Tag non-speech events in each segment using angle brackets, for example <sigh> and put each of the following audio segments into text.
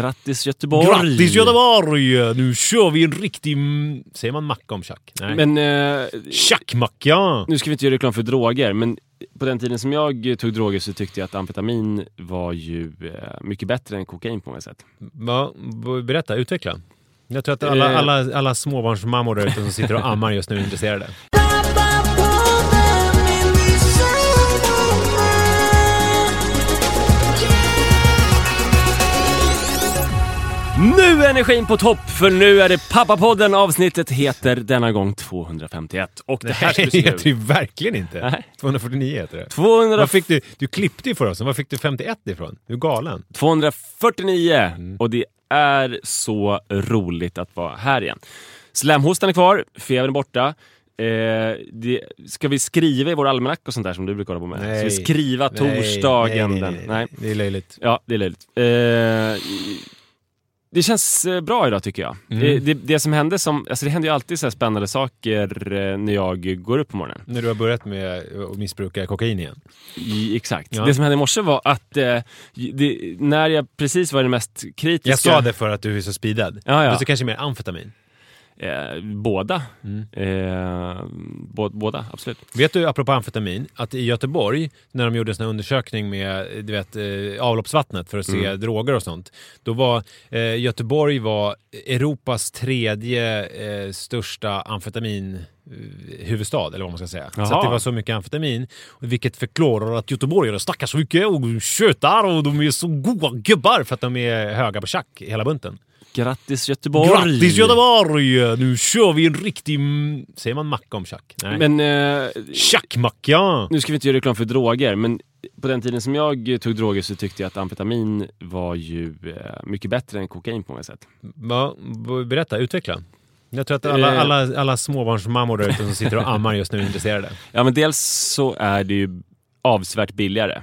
Grattis Göteborg! Grattis Göteborg! Nu kör vi en riktig... Säger man macka om tjack? Nej. Men eh, Tjackmacka! nu ska vi inte göra reklam för droger, men på den tiden som jag tog droger så tyckte jag att amfetamin var ju eh, mycket bättre än kokain på många sätt. Va, berätta, utveckla. Jag tror att alla, Eh. alla, alla småbarnsmammor där ute som sitter och ammar just nu är intresserade. Nu är energin på topp, för nu är det Pappapodden. Avsnittet heter denna gång 251. Och det här Det se heter nu. ju verkligen inte. Nej. 249 heter det. 200, Vad fick du? Du klippte ju för oss. Var fick du 51 ifrån? Du är galen. 249 Mm. och det är så roligt att vara här igen. Slemhostan är kvar, febern är borta. Eh, det, ska vi skriva i vår almanacka och sånt där som du brukar hålla på med? Nej. Ska vi skriva torsdagen? Nej, nej, nej, nej. Det är löjligt. Ja, det är löjligt. Eh, det känns eh, bra idag tycker jag. Mm. Det, det, det som hände som, alltså det händer ju alltid så spännande saker eh, när jag går upp på morgonen. När du har börjat med att missbruka kokain igen. I, exakt. Ja. Det som hände i morse var att eh, det, när jag precis var det mest kritiska... Jag sa det för att du är så speedad. Ja, ja. Fast det kanske mer amfetamin. Eh, båda. Mm. Eh, bå, båda, absolut. Vet du, apropå amfetamin, att i Göteborg, när de gjorde en sån undersökning med du vet, eh, avloppsvattnet för att se Mm. droger och sånt, då var eh, Göteborg var Europas tredje eh, största amfetamin huvudstad, eller vad man ska säga. Så Jaha. att det var så mycket amfetamin, vilket förklarar att göteborgare snackar så mycket och tjötar och de är så goa gubbar för att de är höga på tjack, hela bunten. Grattis Göteborg! Grattis Göteborg! Nu kör vi en riktig... mm, Säger man macka om tjack? Nej. Men eh, Tjackmacka! nu ska vi inte göra reklam för droger, men på den tiden som jag tog droger så tyckte jag att amfetamin var ju eh, mycket bättre än kokain på många sätt. Va, berätta, utveckla. Jag tror att alla, Eh. alla, alla småbarnsmammor där ute som sitter och ammar just nu är intresserade. Ja, men dels så är det ju avsevärt billigare.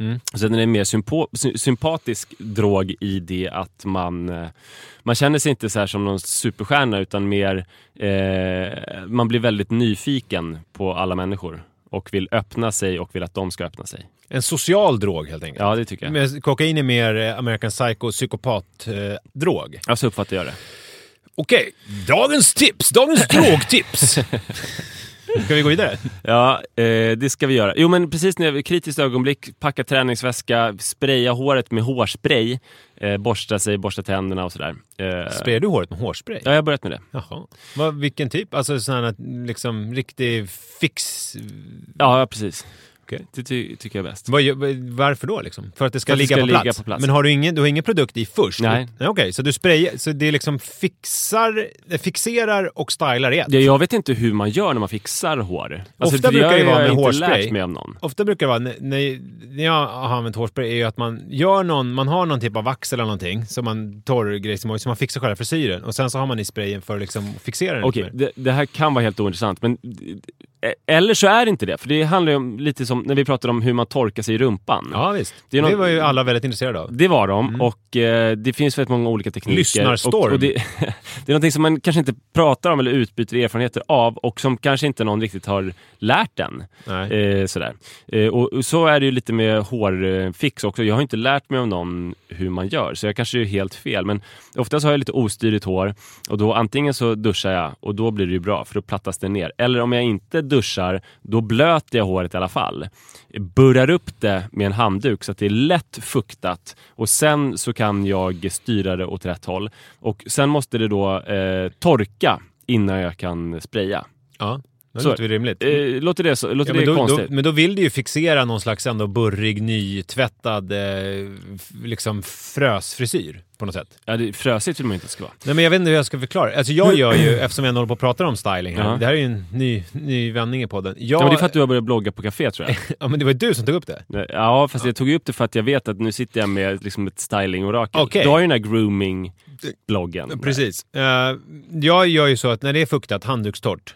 Mm. Sen är det en mer sympo- sy- sympatisk drog i det att man, eh, man känner sig inte så här som någon superstjärna utan mer, eh, man blir väldigt nyfiken på alla människor. och vill öppna sig och vill att de ska öppna sig. En social drog helt enkelt. Ja, det tycker jag. Men kokain är mer eh, American Psycho psykopat-drog. Ja, så uppfattar jag det. Okej, dagens tips! Dagens <laughs> drogtips! Ska vi gå vidare? Ja, eh, det ska vi göra. Jo, men precis när jag kritiskt ögonblick, packa träningsväska, spraya håret med hårspray, eh, borsta sig, borsta tänderna och sådär. Eh, Sprayar du håret med hårspray? Ja, jag har börjat med det. Jaha. Vad, vilken typ? Alltså sån här liksom riktig fix... Ja, precis. Okej. Det ty tycker jag är bäst. Vad, gör- varför då liksom? För att det ska, att det ligga, ska på ligga plats. på plats. Men har du ingen, du har ingen produkt i först? Nej. Okej, så du sprayar, så det liksom fixar, det fixerar och stylar i ett? Ja, jag vet inte hur man gör när man fixar hår. Alltså, Ofta för brukar det vara med hårspray. mig av någon. Ofta brukar det vara, när, när jag har använt hårspray, är ju att man gör någon, man har någon typ av vax eller någonting, som man torr grej som man fixar själva frisyren. Och sen så har man i sprayen för att liksom fixera den Okej, mer. det, det här kan vara helt ointressant, men eller så är det inte det. För det handlar ju om lite som när vi pratade om hur man torkar sig i rumpan. Ja visst. Det Det, någon- var ju alla väldigt intresserade av. Det var de och eh, det finns väldigt många olika tekniker. Lyssnarstorm. Och, och det, <laughs> det är någonting som man kanske inte pratar om eller utbyter erfarenheter av och som kanske inte någon riktigt har lärt. Nej. Eh, sådär. Eh, och och så är det ju lite med hårfix också. Jag har inte lärt mig av någon hur man gör, så jag kanske är helt fel. Men oftast har jag lite ostyrigt hår och då antingen så duschar jag och då blir det ju bra för då plattas det ner. Eller om jag inte duschar, då blöter jag håret i alla fall. Burrar upp det med en handduk så att det är lätt fuktat och sen så kan jag styra det åt rätt håll. Och sen måste det då eh, torka innan jag kan spraya. Ja, det låter väl rimligt. Eh, låter det, så, låter Ja, men, det då, då, konstigt? men då vill du ju fixera någon slags ändå burrig, nytvättad eh, liksom frösfrisyr på något sätt. Ja, det, frösigt vill man inte ska vara. Nej men jag vet inte hur jag ska förklara. Alltså jag gör ju, <clears throat> eftersom jag håller på att prata om styling här, Ja. det här är ju en ny, ny vändning i podden. Jag, Ja, men det är för att du har börjat blogga på café tror jag. <laughs> ja men det var ju du som tog upp det. Ja, fast jag tog upp det för att jag vet att nu sitter jag med liksom ett styling-orakel. Okej. Du har ju den här grooming-bloggen. Precis. Eh, jag gör ju så att när det är fuktat, handdukstorrt,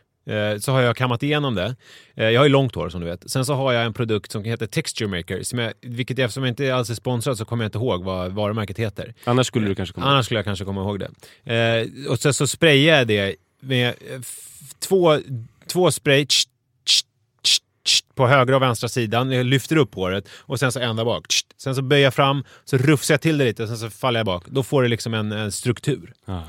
så har jag kammat igenom det. Eh, jag har ju långt hår som du vet. Sen så har jag en produkt som heter Texture Maker, som jag, vilket eftersom jag inte alls är sponsrad så kommer jag inte ihåg vad varumärket heter. Annars skulle du kanske komma Annars skulle jag kanske komma ihåg det. Eh, och sen så sprayar jag det med eh, två, två spray tsch, på högra och vänstra sidan. Jag lyfter upp håret och sen så ända bak. Sen så böjer jag fram, så rufsar jag till det lite och sen så faller jag bak. Då får det liksom en, en struktur. Ja.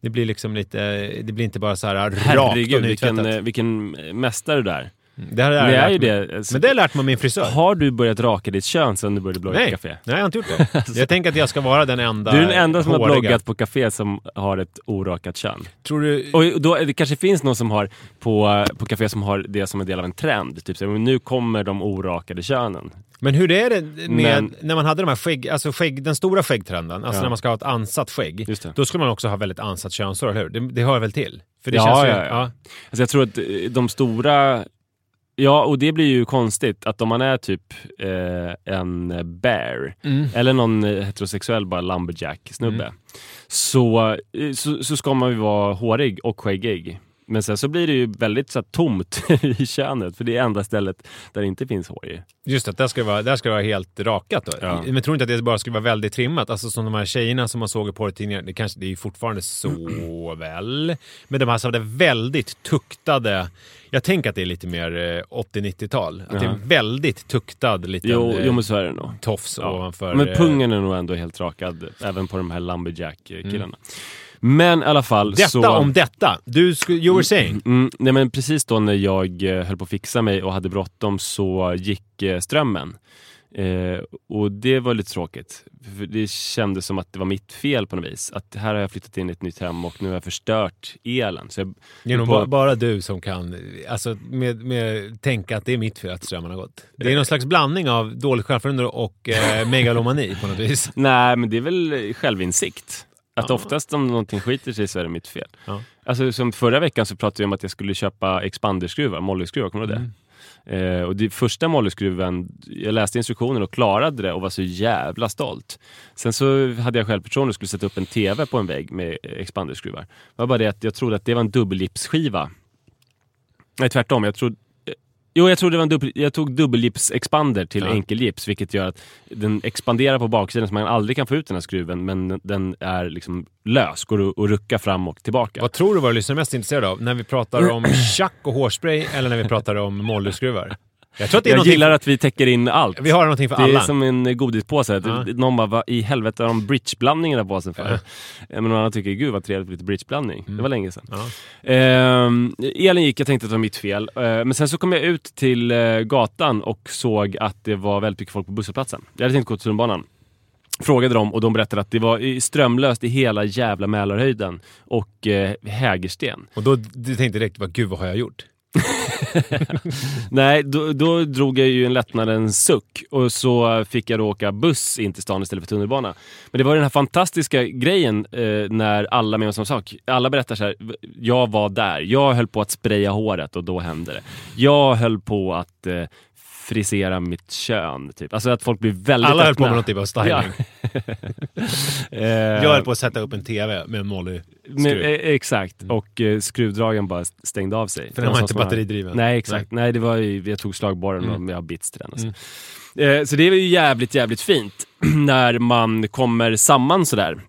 Det blir liksom lite, det blir inte bara så här rakt och Herregud, vilken, nytvättat. eh, vilken mästare du är. Det, har Det är ju det. Alltså, Men det har jag lärt mig av min frisör. Har du börjat raka ditt kön sen du började blogga Nej. på café? Nej, jag har inte gjort det. <laughs> Jag tänker att jag ska vara den enda Du är den enda som har håriga. bloggat på café som har ett orakat kön. Tror du... Och då, det kanske finns någon som har på, på café som har det som en del av en trend. Typ så, nu kommer de orakade könen. Men hur är det med Men- när man hade de här skägg, alltså skägg, den stora skäggtrenden, alltså Ja. när man ska ha ett ansatt skägg. Då skulle man också ha väldigt ansatt könshår, eller hur? Det, det hör väl till? För det Ja, känns ju, ja, ja. Alltså jag tror att de stora... Ja, och det blir ju konstigt att om man är typ eh, en bear Mm. eller någon heterosexuell bara lumberjack-snubbe så, eh, så, så ska man ju vara hårig och skäggig. Men sen så blir det ju väldigt så här, tomt <laughs> i könet för det är enda stället där det inte finns hår. ju. Just det, där ska, det vara, där ska det vara helt rakat då. Ja. Men tror inte att det bara skulle vara väldigt trimmat? Alltså som de här tjejerna som man såg i porrtidningar, det, kanske, det är ju fortfarande så <clears throat> väl. Men de här som hade väldigt tuktade, jag tänker att det är lite mer eh, 80-90-tal. Att det är väldigt tuktad liten Jo, eh, jo men så är det nog. tofs Ja. ovanför. Men eh, pungen är nog ändå helt rakad, även på de här lumberjack-killarna. Men i alla fall Detta så... om detta. Du, you were saying. Mm, nej men precis då när jag eh, höll på att fixa mig och hade bråttom så gick eh, strömmen. Eh, och det var lite tråkigt. För det kändes som att det var mitt fel på något vis. Att här har jag flyttat in i ett nytt hem och nu har jag förstört elen. Så jag, Det är nog på- ba- bara du som kan alltså, med, med, tänka att det är mitt fel att strömmen har gått. Det är någon slags blandning av dåligt självförtroende och eh, megalomani på något vis. <laughs> Nej, men det är väl självinsikt. Att Ja. oftast om någonting skiter sig så är det mitt fel. Ja. Alltså som förra veckan så pratade vi om att jag skulle köpa expanderskruvar, mollyskruvar, kommer du ihåg det? Mm. Eh, och det första mollyskruven, jag läste instruktionen och klarade det och var så jävla stolt. Sen så hade jag självförtroende och skulle sätta upp en TV på en vägg med expanderskruvar. Det var bara det att jag trodde att det var en dubbelgipsskiva. Nej tvärtom, jag trodde Jo, jag, trodde det var en dubbel, jag tog dubbelgips-expander till Ja. enkelgips, vilket gör att den expanderar på baksidan så man aldrig kan få ut den här skruven, men den- är liksom lös, går att- att rucka fram och tillbaka. Vad tror du våra lyssnare är mest intresserade av? När vi pratar om <clears throat> tjack och hårspray eller när vi pratar om mollyskruvar? Jag tror att det är Jag gillar att vi täcker in allt. Vi har någonting för det alla. är som en godispåse. Ja. Någon bara, vad i helvete har de bridgeblandning i den här påsen för? Men någon annan tycker, gud vad trevligt med lite bridgeblandning. Det var länge sedan. Mm. Ja. Ehm, elen gick, jag tänkte att det var mitt fel. Ehm, men sen så kom jag ut till eh, gatan och såg att det var väldigt mycket folk på busshållplatsen. Jag hade tänkt gå till tunnelbanan. Frågade dem och de berättade att det var i- strömlöst i hela jävla Mälarhöjden och eh, Hägersten. Och då du tänkte direkt, vad, gud vad har jag gjort? <laughs> Nej, då, då drog jag ju en lättnadens suck och så fick jag då åka buss in till stan istället för tunnelbana. Men det var den här fantastiska grejen eh, när alla med om samma sak. Alla berättar så här, jag var där, jag höll på att spraya håret och då hände det. Jag höll på att eh, frisera mitt kön. Typ. Alltså att folk blir väldigt Alla höll på öppna. med någon typ av styling. Eh, <laughs> Jag höll på att sätta upp en TV med en molly men, eh, exakt, och eh, skruvdragaren bara stängde av sig. Mm. För den var Någon inte batteridriven. Nej, exakt. Nej, det var ju, jag tog slagborren Mm. och jag har bits till den. Alltså. Eh, så det är ju jävligt, jävligt fint <clears throat> när man kommer samman sådär.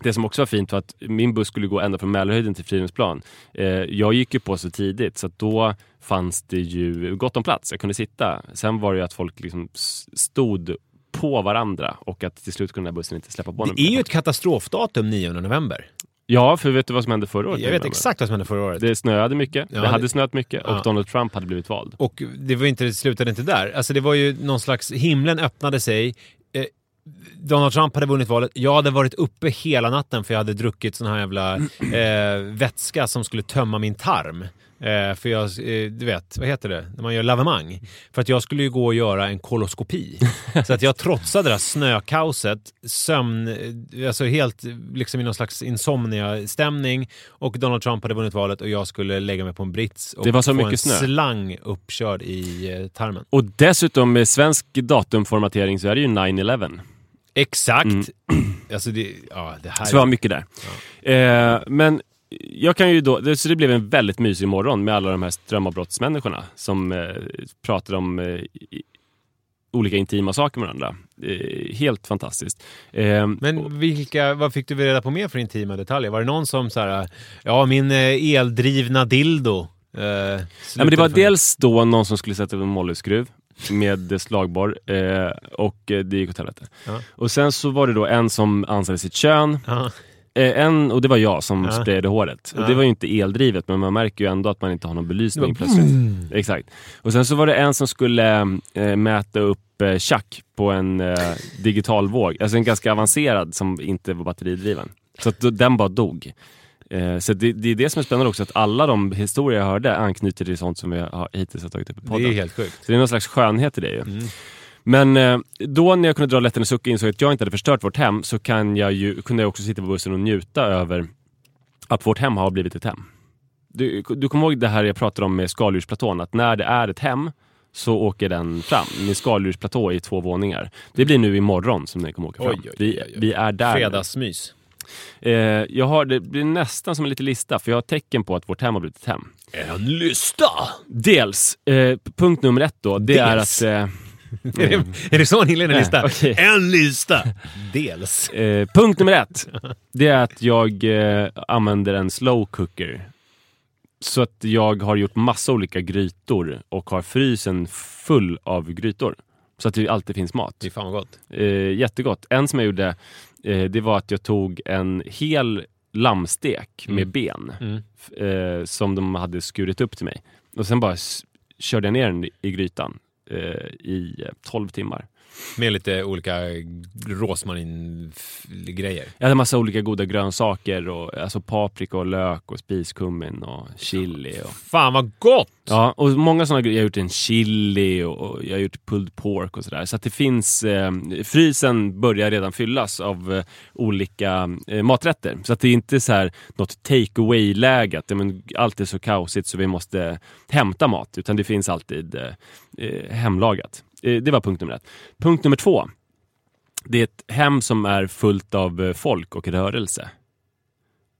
Det som också var fint var att min buss skulle gå ända från Mälarhöjden till Fridhemsplan. Eh, jag gick ju på så tidigt så då fanns det ju gott om plats. Jag kunde sitta. Sen var det ju att folk liksom stod på varandra och att till slut kunde den här bussen inte släppa på Det är ju ett katastrofdatum 9 november. Ja, för vet du vad som hände förra året? Jag vet exakt vad som hände förra året. Det snöade mycket, Ja, det hade snöat mycket och Ja. Donald Trump hade blivit vald. Och det var inte, det slutade inte där. Alltså det var ju någon slags, himlen öppnade sig. Eh, Donald Trump hade vunnit valet. Jag hade varit uppe hela natten för jag hade druckit sån här jävla eh, vätska som skulle tömma min tarm. Eh, för jag, eh, du vet, vad heter det? När man gör lavemang. För att jag skulle ju gå och göra en koloskopi. <laughs> Så att jag trotsade det där snökaoset, sömn, eh, alltså helt liksom i någon slags insomnia-stämning. Och Donald Trump hade vunnit valet och jag skulle lägga mig på en brits och Det var så få mycket en snö. slang uppkörd i eh, tarmen. Och dessutom med svensk datumformatering så är det ju 9-11. Exakt! Mm. Alltså det, ja, det här... Så var mycket där. Eh, men jag kan ju då, så det blev en väldigt mysig morgon med alla de här strömavbrottsmänniskorna som eh, pratade om eh, olika intima saker med varandra. Eh, helt fantastiskt. Eh, Men vilka, vad fick du reda på mer för intima detaljer? Var det någon som så här, ja min eh, eldrivna dildo. Eh, Ja, men det var dels då någon som skulle sätta upp en mollyskruv med slagborr eh, och eh, det gick åt helvete. Ja. Och sen så var det då en som ansade sitt kön. Ja. Eh, en, och det var jag som Ja. sprayade håret. Och Ja. det var ju inte eldrivet men man märker ju ändå att man inte har någon belysning plötsligt. Exakt. Och sen så var det en som skulle eh, mäta upp eh, tjack på en eh, digital våg. Alltså en ganska avancerad som inte var batteridriven. Så att den bara dog. Eh, så det, det är det som är spännande också, att alla de historier jag hörde anknyter till sånt som vi har, hittills har tagit upp i podden. Det är helt sjukt. Så det är någon slags skönhet i det ju. Mm. Men eh, då när jag kunde dra lätten och sucka insåg att jag inte hade förstört vårt hem så kan jag ju, kunde jag också sitta på bussen och njuta över att vårt hem har blivit ett hem. Du, du kommer ihåg det här jag pratade om med skaldjursplatån, att när det är ett hem så åker den fram med skaldjursplatå i två våningar. Det blir nu imorgon som den kommer åka fram. Oj, oj, vi, oj, oj. vi är där. Fredagsmys. Eh, jag har, det blir nästan som en liten lista för jag har tecken på att vårt hem har blivit ett hem. En lista! Dels, eh, punkt nummer ett då, det Dels. är att... Eh, Är, det, är det så en inleder en lista? okej. En lista! Dels. Eh, punkt nummer ett. Det är att jag eh, använder en slow cooker. Så att jag har gjort massa olika grytor och har frysen full av grytor. Så att det alltid finns mat. Det är fan vad gott. Eh, jättegott. En som jag gjorde, eh, det var att jag tog en hel lammstek Mm. med ben Mm. eh, som de hade skurit upp till mig. Och sen bara s- körde jag ner den i- grytan i eh, 12 timmar. Med lite olika rosmarin-grejer. Jag hade massa olika goda grönsaker, och, alltså paprika och lök och spiskummin och chili. Och, Fan vad gott! ja, och många sådana grejer. Jag har gjort en chili och, och jag har gjort pulled pork och sådär. Så att det finns, eh, frysen börjar redan fyllas av eh, olika eh, maträtter. Så att det är inte så här något take away-läge, att ja, men, allt är så kaosigt så vi måste hämta mat. Utan det finns alltid eh, hemlagat. Eh, det var punkt nummer ett. Punkt nummer två. Det är ett hem som är fullt av eh, folk och rörelse.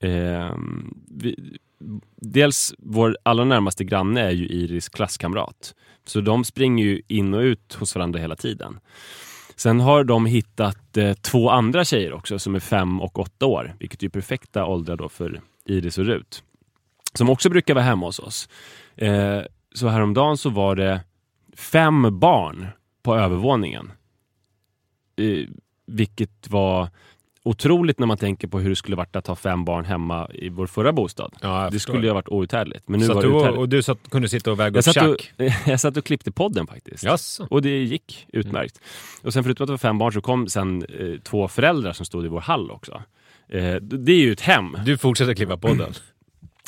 Eh, vi, dels vår allra närmaste granne är ju Iris klasskamrat. Så de springer ju in och ut hos varandra hela tiden. Sen har de hittat eh, två andra tjejer också som är fem och åtta år, vilket är perfekta åldrar då för Iris och Rut. Som också brukar vara hemma hos oss. Eh, så häromdagen så var det fem barn på övervåningen. Eh, vilket var otroligt när man tänker på hur det skulle varit att ha fem barn hemma i vår förra bostad. Ja, det skulle ju ha varit outhärdligt. Men nu så var det du, uthärdligt. och du satt, kunde sitta och väga Jag upp tjack? <laughs> jag satt och klippte podden faktiskt. Jaså? Och det gick utmärkt. Och sen förutom att det var fem barn så kom sen eh, två föräldrar som stod i vår hall också. Eh, det är ju ett hem. Du fortsätter klippa podden? <clears throat>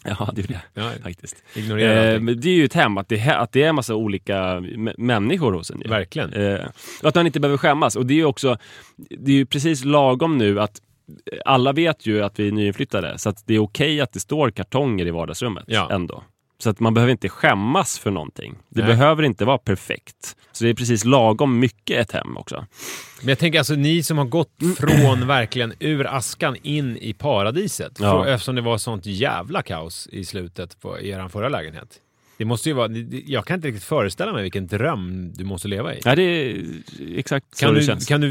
Ja, det är det Ja, faktiskt. ignorera Eh, men det är ju ett hem, att det, är- att det är en massa olika människor hos en. Verkligen. Eh, och att man inte behöver skämmas. Och det är ju också, det är ju precis lagom nu att alla vet ju att vi är nyinflyttade, så att det är okej att det står kartonger i vardagsrummet Ja. ändå. Så att man behöver inte skämmas för någonting. Det Nej. behöver inte vara perfekt. Så det är precis lagom mycket ett hem också. Men jag tänker alltså ni som har gått från verkligen ur askan in i paradiset. Ja. För, eftersom det var sånt jävla kaos i slutet på er förra lägenhet. Det måste ju vara, det- jag kan inte riktigt föreställa mig vilken dröm du måste leva i. Ja, det är exakt så Kan det du, känns. kan du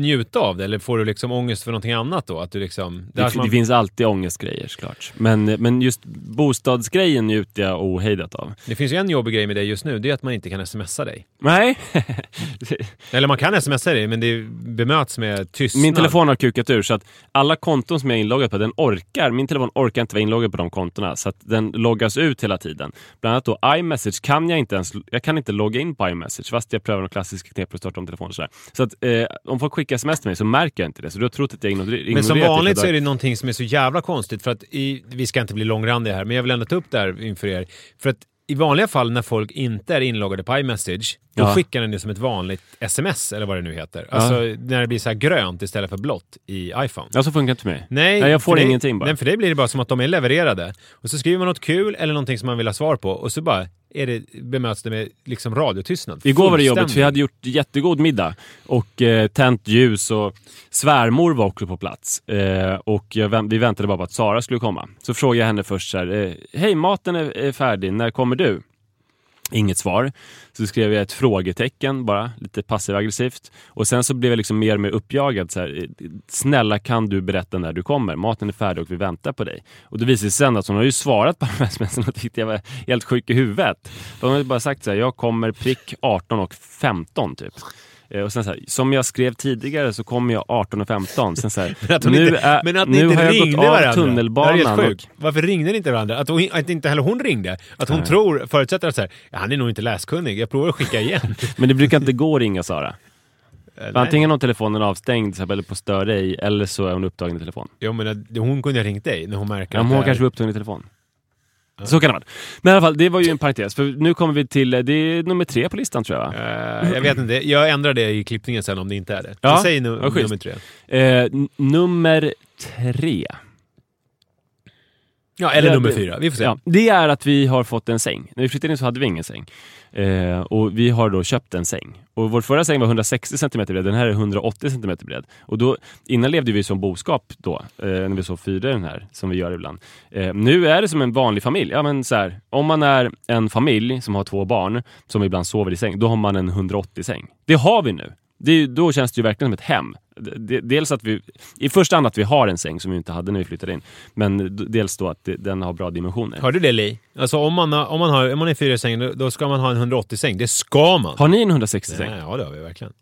njuta av det eller får du liksom ångest för någonting annat då? Att du liksom, Det, som man- det finns alltid ångestgrejer såklart. Men, men just bostadsgrejen njuter jag ohejdat av. det finns ju en jobbig grej med dig just nu, det är att man inte kan smsa dig. Nej, <laughs> Eller man kan smsa dig, men det bemöts med tystnad. min telefon har kukat ur så att alla konton som jag är inloggad på, den orkar, min telefon orkar inte vara inloggad på de kontona så att den loggas ut hela tiden. Bland annat då iMessage kan jag inte ens, jag kan inte logga in på iMessage fast jag prövar de klassiska knep för att starta om telefonen sådär. Så att eh, om folk skickar sms till mig så märker jag inte det. Så du har trott att jag ignorerar Men som ignorerat vanligt så är det någonting som är så jävla konstigt för att i, vi ska inte bli långrandiga här, men jag vill ändå ta upp det här inför er. För att i vanliga fall när folk inte är inloggade på iMessage, då Ja. skickar den det som ett vanligt sms eller vad det nu heter. Alltså när det blir så här grönt istället för blått i iPhone. Ja, så funkar det inte för mig. Nej, Nej, jag får ingenting bara. Nej, för det blir det bara som att de är levererade. Och så skriver man något kul eller någonting som man vill ha svar på och så bara är det, bemöts det med liksom radiotystnad. Igår var det jobbigt för jag hade gjort jättegod middag och eh, tänt ljus och svärmor var också på plats. Eh, och vänt- vi väntade bara på att Sara skulle komma. Så frågade jag henne först så här, eh, hej maten är, är färdig, när kommer du? Inget svar. Så skrev jag ett frågetecken bara, lite passiv aggressivt. Och sen så blev jag liksom mer och mer uppjagad. Så här, Snälla kan du berätta när du kommer? Maten är färdig och vi väntar på dig. Och det visade sig sen att hon har ju svarat på <laughs> de här smsen och tyckte jag var helt sjuk i huvudet. Hon hade bara sagt så här, jag kommer prick 18 och 15 typ. Eh, Och sen så här, som jag skrev tidigare så kommer jag 18 och 15. Sen så här, <laughs> nu inte, är, men att ni nu inte har jag ringde gått av tunnelbanan. och-. Varför ringde ni inte varandra? Att, hon, att inte heller hon ringde. Att hon Nej. tror, förutsätter att så här, ja, han är nog inte läskunnig. Jag provar att skicka igen. <laughs> Men det brukar inte gå att ringa Sara. Nej. Antingen har telefonen avstängd så här, eller på stör dig eller så är hon upptagen i telefon. Jo, men hon kunde ha ringt dig när hon märker Ja, men hon kanske var upptagen i telefon. Så kan det vara. Men i alla fall, det var ju en parentes. För nu kommer vi till, det är nummer tre på listan tror jag. va? Eh, jag vet inte, jag ändrar det i klippningen sen om det inte är det. Ja, Så säg nu, nummer tre. Eh, nummer tre. Ja, eller nummer fyra. Vi får se. Ja, det är att vi har fått en säng. När vi flyttade in så hade vi ingen säng. Eh, och vi har då köpt en säng. Och vår förra säng var 160 cm bred, den här är 180 cm bred. Och då, innan levde vi som boskap då, eh, när vi sov fyra i den här, som vi gör ibland. Eh, nu är det som en vanlig familj. Ja, men så här, om man är en familj som har två barn, som ibland sover i säng, då har man en 180-säng. Det har vi nu. Det, då känns det ju verkligen som ett hem. Dels att vi, i första hand att vi har en säng som vi inte hade när vi flyttade in. Men dels då att den har bra dimensioner. Hörde du det Li? Alltså om man, har, om man, har, om man är fyra i sängen, då, ska man ha en 180-säng. Det ska man! Har ni en 160-säng? Nej, ja, det har vi verkligen.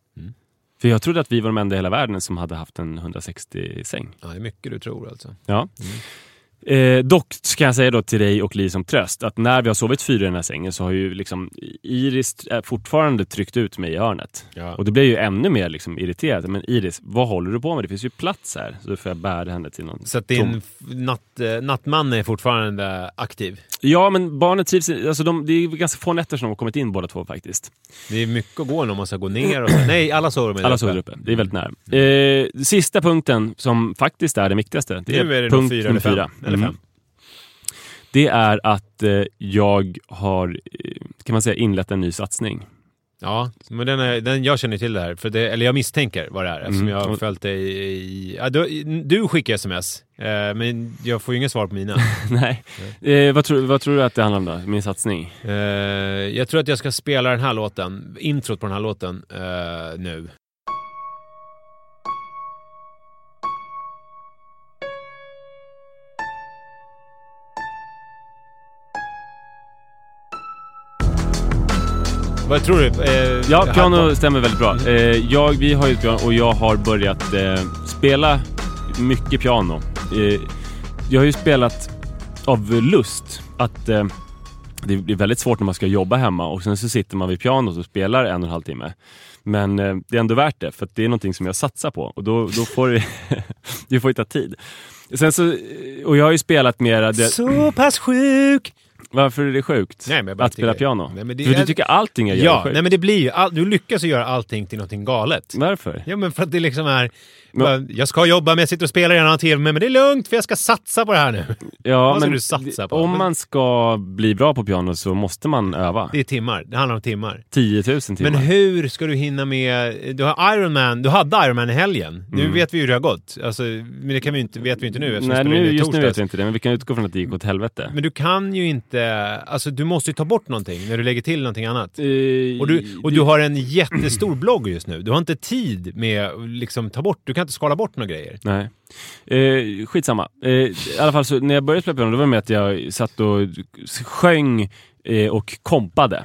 För jag trodde att vi var de enda i hela världen som hade haft en 160-säng. Ja, det är mycket du tror alltså. Ja. Eh, dock ska jag säga då till dig och Li som tröst att när vi har sovit fyra i den här sängen så har ju liksom Iris fortfarande tryckt ut mig i hörnet. Ja. Och det blir ju ännu mer liksom irriterad. Men Iris, vad håller du på med? Det finns ju plats här. Så då får jag bära henne till någon Så att din natt, eh, nattman är fortfarande aktiv? Ja, men barnet trivs. Alltså de, det är ganska få nätter som de har kommit in båda två faktiskt. Det är mycket att gå när man ska gå ner och så. Nej, alla sover med Alla sover uppe. Det är väldigt nära. Eh, sista punkten, som faktiskt är den viktigaste. Det är, Nu är det punkt fyra nummer fyra. Eller fem. Mm. Det är att eh, jag har, eh, kan man säga, inlett en ny satsning. Ja, men den är, den, jag känner till det här. För det, eller jag misstänker vad det är eftersom Mm. jag har följt dig i... Ja, du, du skickar sms, eh, men jag får ju inget svar på mina. <laughs> Nej. Eh, vad, tror, vad tror du att det handlar om då? Min satsning? Eh, jag tror att jag ska spela den här låten, introt på den här låten, eh, nu. Vad tror du? Eh, Ja, piano stämmer väldigt bra. Eh, jag, vi har ju ett piano och jag har börjat eh, spela mycket piano. Eh, jag har ju spelat av lust att eh, det blir väldigt svårt när man ska jobba hemma och sen så sitter man vid pianot och spelar en och en halv timme. Men eh, det är ändå värt det för att det är någonting som jag satsar på och då, då får det, <laughs> får ju ta tid. Sen så, och jag har ju spelat mera... Det, Så pass sjuk! Varför är det sjukt Nej, men jag att spela piano? Nej, men det för är- du tycker allting jag gör är Ja, sjukt. nej men det blir ju... All, du lyckas ju göra allting till någonting galet. Varför? Ja, men för att det liksom är... Men- bara, jag ska jobba, men jag sitter och spelar i en annan timme, men det är lugnt för jag ska satsa på det här nu. Ja, <laughs> Vad men du satsa på? om man ska bli bra på piano så måste man öva. Det är timmar. Det handlar om timmar. 10 000 timmar. Men hur ska du hinna med... Du har Iron Man, du hade Iron Man i helgen. Nu Mm. vet vi hur det har gått. Alltså, men det kan vi inte, vet vi inte nu Nej, nu, just nu vet vi inte det, men vi kan utgå från att det gick åt helvete. Men du kan ju inte... Alltså du måste ju ta bort någonting när du lägger till någonting annat. Eh, Och du, och du har en jättestor blogg just nu. Du har inte tid med att liksom ta bort... Du kan inte skala bort några grejer. Nej. Eh, skitsamma. Eh, I alla fall så när jag började spela piano, då var det med att jag satt och sjöng eh, och kompade.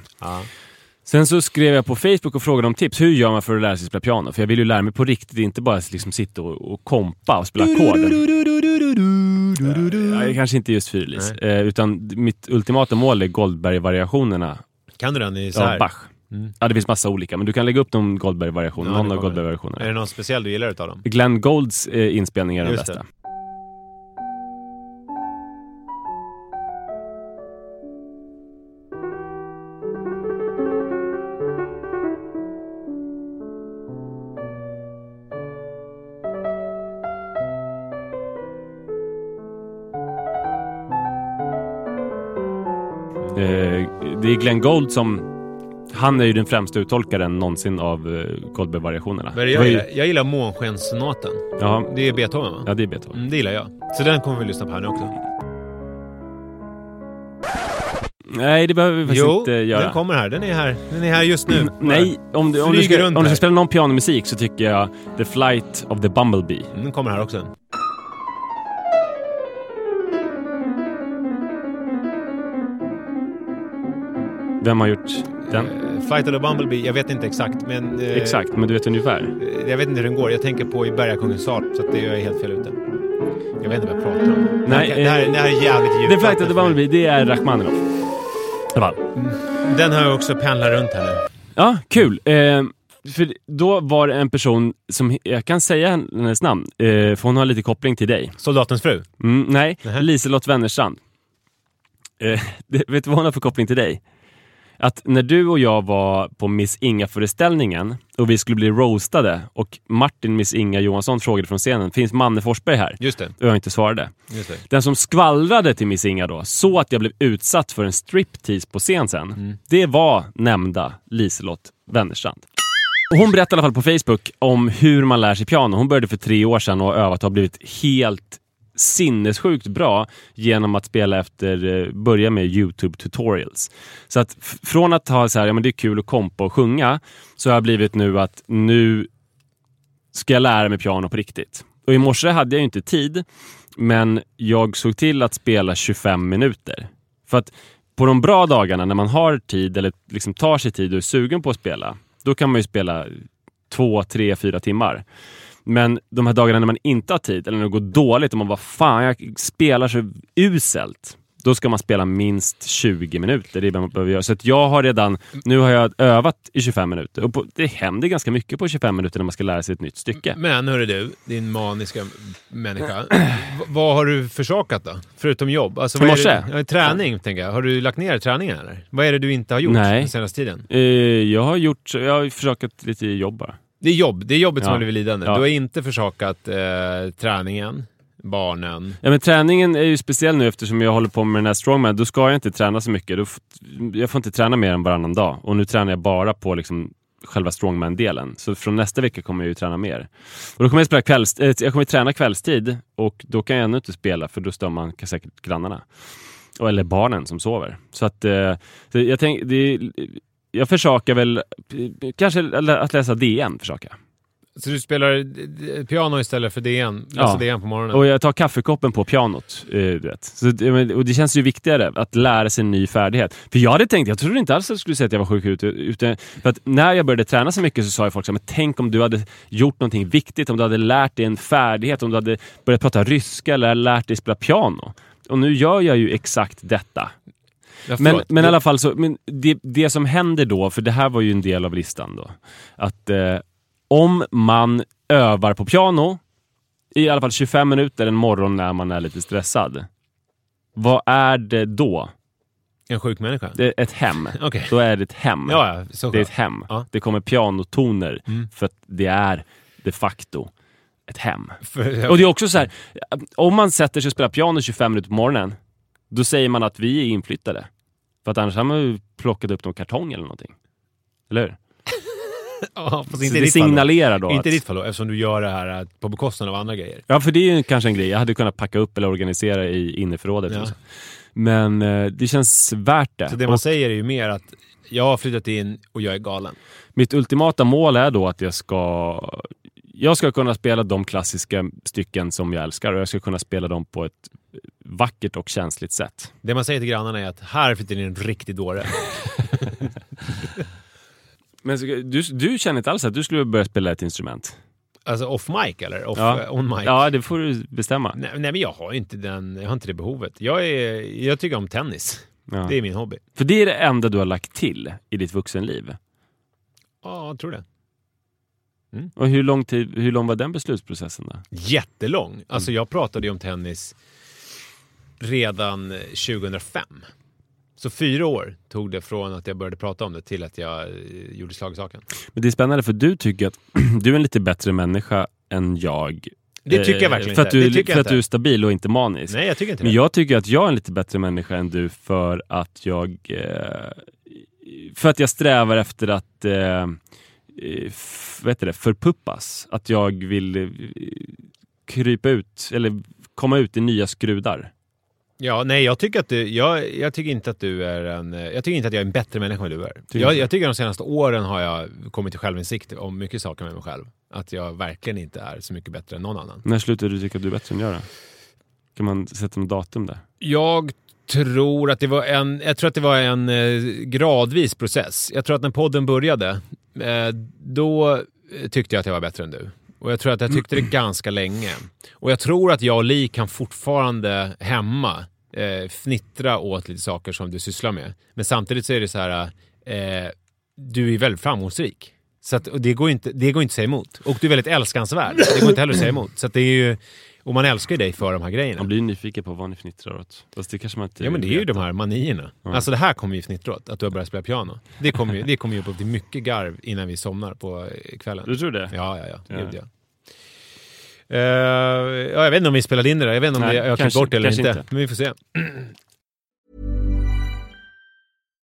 Sen så skrev jag på Facebook och frågade om tips. Hur gör man för att lära sig spela piano? För jag vill ju lära mig på riktigt, inte bara liksom sitta och, och kompa och spela ackord. Ja, kanske inte just Fyrlis. Eh, utan mitt ultimata mål är Goldberg-variationerna Kan du den i så här? Bach. Ja, det finns massa olika, men du kan lägga upp någon Goldberg-variation. Ja, någon av kommer. Goldberg-variationerna. Är det någon speciell du gillar utav dem? Glenn Golds eh, inspelning är den bästa. Eh, det är Glenn Gold som... Han är ju den främsta uttolkaren någonsin av eh, Goldberg-variationerna. Jag, ju- gillar, jag gillar Månskenssonaten. Ja, Det är Beethoven va? ja, det är Beethoven. Mm, det gillar jag. Så den kommer vi lyssna på här nu också. Nej, det behöver vi faktiskt Jo, inte göra. den kommer här. Den är här, den är här just nu. Nej, om du, om, du ska, om du ska spela någon pianomusik så tycker jag The Flight of the Bumblebee. Den kommer här också. Vem har gjort den? Eh, Flight of the Bumblebee, jag vet inte exakt men... eh, Exakt, men du vet ungefär. eh, Jag vet inte hur den går. Jag tänker på i Bergakungens sal, så att det är helt fel ute. Jag vet inte vad jag pratar om. Nej, det, här, det här är jävligt djupt. The Flight of the Bumblebee, det är Rachmaninoff. Fall. Den har jag också pendlat runt här nu. Ja, kul. Eh, för då var det en person som, jag kan säga hennes namn, för hon har lite koppling till dig. Soldatens fru. Mm, nej, Nähä. Liselott Wennerstrand. Eh, <laughs> vet du vad hon har för koppling till dig? Att när du och jag var på Miss Inga-föreställningen och vi skulle bli roastade och Martin Miss Inga Johansson frågade från scenen, finns Manne Forsberg här? Just det. Och jag inte svarade. Just det. Den som skvallrade till Miss Inga då, så att jag blev utsatt för en striptease på scen sen, det var nämnda Liselott Wennerstrand. Hon berättade i alla fall på Facebook om hur man lär sig piano. Hon började för tre år sedan och har övat och har blivit helt sinnessjukt bra genom att spela efter, eh, börja med YouTube tutorials. Så att från att ha så här, ja men det är kul att kompa och sjunga, så har jag blivit nu att nu ska jag lära mig piano på riktigt. Och i morse hade jag ju inte tid, men jag såg till att spela 25 minuter. För att på de bra dagarna när man har tid eller liksom tar sig tid och är sugen på att spela, då kan man ju spela två, tre, fyra timmar. Men de här dagarna när man inte har tid eller när det går dåligt och man bara fan, jag spelar så uselt. Då ska man spela minst 20 minuter. Det är vad man behöver göra. Så jag har redan, nu har jag övat i 25 minuter. Och på, det händer ganska mycket på 25 minuter när man ska lära sig ett nytt stycke. Men hörru du, din maniska människa. Vad har du försakat då? Förutom jobb? Alltså, vad är det- Ja, träning, tänker jag. Har du lagt ner träningen eller? Vad är det du inte har gjort Nej. den senaste tiden? Eh, jag har gjort, jag har försökt lite jobb bara. Det är jobb. Det är jobbet som Ja. har blivit lidande. Ja. Du har inte försakat eh, träningen, barnen. Ja, men träningen är ju speciell nu eftersom jag håller på med den här strongman. Då ska jag inte träna så mycket. Då jag får inte träna mer än varannan dag. Och nu tränar jag bara på liksom själva strongman-delen. Så från nästa vecka kommer jag ju träna mer. Och då kommer jag spela kvälls, eh, jag kommer träna kvällstid och då kan jag ännu inte spela för då stör man säkert grannarna. Och, eller barnen som sover. Så att eh, så jag tänk, det, jag försöker väl, kanske att läsa DN försöker jag. Så du spelar piano istället för DN? Ja. DN på morgonen? Och jag tar kaffekoppen på pianot. Eh, du vet. Så, och det känns ju viktigare att lära sig en ny färdighet. För jag hade tänkt, jag trodde inte alls att jag skulle säga att jag var sjuk ute. Utan, för att när jag började träna så mycket så sa folk så här, men tänk om du hade gjort någonting viktigt, om du hade lärt dig en färdighet, om du hade börjat prata ryska eller lärt dig spela piano. Och nu gör jag ju exakt detta. Men, men i alla fall, så, men det, det som händer då, för det här var ju en del av listan då, att eh, om man övar på piano i alla fall 25 minuter en morgon när man är lite stressad, vad är det då? En sjuk människa? Det är ett hem. <laughs> Okej. Då är det ett hem. Ja, ja, det är ett hem. Ja. Det kommer pianotoner Mm. för att det är de facto ett hem. För, Och det är också så här, om man sätter sig och spelar piano 25 minuter på morgonen, då säger man att vi är inflyttade. För att annars har man ju plockat upp någon kartong eller någonting. Eller hur? <laughs> ja, fast inte det signalerar då Inte i att, ditt fall då, eftersom du gör det här eh, på bekostnad av andra grejer. Ja, för det är ju kanske en grej. Jag hade kunnat packa upp eller organisera i innerförrådet. Ja. så. Men eh, det känns värt det. Så det man Och säger är ju mer att jag har flyttat in och jag är galen. mitt ultimata mål är då att jag ska jag ska kunna spela de klassiska stycken som jag älskar och jag ska kunna spela dem på ett vackert och känsligt sätt. Det man säger till grannarna är att här flyttar in en riktig dåre. <laughs> Men du, du känner inte alls att du skulle börja spela ett instrument? Alltså off mic eller off, Ja. eh, on mic? Ja, det får du bestämma. Nej, nej men jag har inte, den, jag har inte det behovet. Jag, är, jag tycker om tennis. Ja. Det är min hobby. För det är det enda du har lagt till i ditt vuxenliv. Ja, jag tror det. Och hur lång, tid, hur lång var den beslutsprocessen då? Jättelång. Alltså Mm. jag pratade ju om tennis redan eh, 2005. Så fyra år tog det från att jag började prata om det till att jag eh, gjorde slagsaken. Men det är spännande för du tycker att <clears throat> du är en lite bättre människa än jag. Det tycker jag Eh, verkligen för att inte. du, Det tycker För att du är stabil och inte manisk. Nej, jag tycker inte Men det. jag tycker att jag är en lite bättre människa än du för att jag eh, för att jag strävar efter att eh, vad heter det, förpuppas. Att jag vill eh, krypa ut eller komma ut i nya skrudar. Ja, nej, jag tycker, att du, jag, jag tycker inte att du är en... eh, Jag tycker inte att jag är en bättre människa än du är. Tycker Jag, jag tycker de senaste åren har jag kommit till självinsikt om mycket saker med mig själv. Att jag verkligen inte är så mycket bättre än någon annan. När slutade du tycka att du är bättre än jag då? Kan man sätta något datum där? Jag tror att det var en, jag tror att det var en gradvis process. Jag tror att när podden började, då eh, tyckte jag att jag var bättre än du. Och jag tror att jag tyckte det ganska länge. Och jag tror att jag och Li kan fortfarande hemma eh, fnittra åt lite saker som du sysslar med. Men samtidigt så är det så här, eh, du är väldigt framgångsrik. Så att, och det, går inte, det går inte att säga emot. Och du är väldigt älskansvärd. Det går inte heller att säga emot. Så det är ju, och man älskar ju dig för de här grejerna. Man blir nyfiken på vad ni fnittrar åt. Fast det kanske man inte Ja men det är ju de här manierna. Ja. Alltså det här kommer vi fnittra åt, att du har börjat spela piano. Det kommer ju, <laughs> det kommer ju upp till mycket garv innan vi somnar på eh, kvällen. Du tror det? Ja, ja, ja. Ja. Gud, ja. Eh, ja, jag vet inte om vi spelade in det där. Jag vet inte om Nej, det, jag har klippt bort det eller inte. inte. Men vi får se. <clears throat>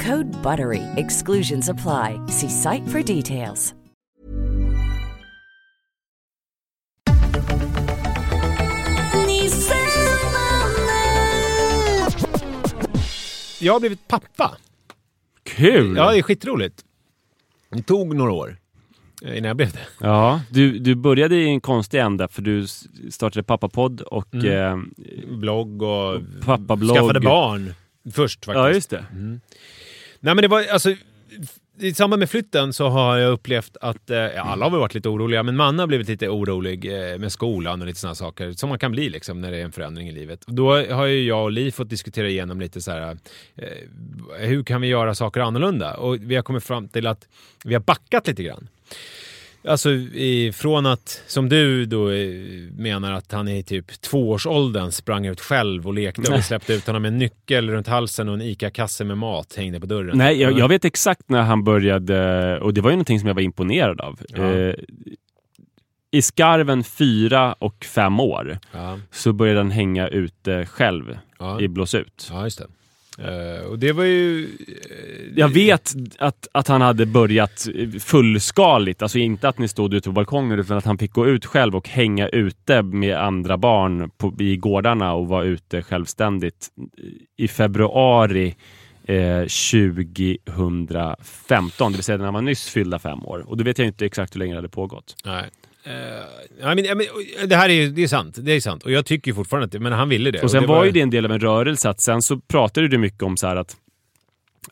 Code BUTTERY. Exclusions apply. See site for details. Jag har blivit pappa. Kul! Ja, det är skitroligt. Det tog några år eh, innan jag blev det. Ja, du, du började i en konstig ända för du startade pappapodd och Mm. eh, Blogg och pappablogg. skaffade barn först faktiskt. Ja, just det. Nej men det var alltså... i samband med flytten så har jag upplevt att, eh, ja, alla har väl varit lite oroliga, men man har blivit lite orolig eh, med skolan och lite sådana saker som man kan bli liksom när det är en förändring i livet. Och då har ju jag och Li fått diskutera igenom lite så här, eh, hur kan vi göra saker annorlunda? Och vi har kommit fram till att vi har backat lite grann. Alltså ifrån att, som du då eh, menar att han i typ tvåårsåldern sprang ut själv och lekte och släppte ut honom med en nyckel runt halsen och en ICA-kasse med mat hängde på dörren. Nej, jag, jag vet exakt när han började och det var ju någonting som jag var imponerad av. Ja. Eh, I skarven fyra och fem år Ja, så började han hänga ute själv ja, i blås ut. ja just det. Eh, och det var ju... eh, Jag vet att, att han hade börjat fullskaligt, alltså inte att ni stod ute på balkongen utan att han fick gå ut själv och hänga ute med andra barn på, i gårdarna och vara ute självständigt i februari eh, 2015, det vill säga när var nyss fyllda fem år. Och då vet jag inte exakt hur länge det hade pågått. Nej. Uh, I mean, I mean, det här är ju det är sant. Det är sant. Och jag tycker fortfarande att det, men han ville det. Och sen det var ju det en del av en rörelse att sen så pratade du mycket om så att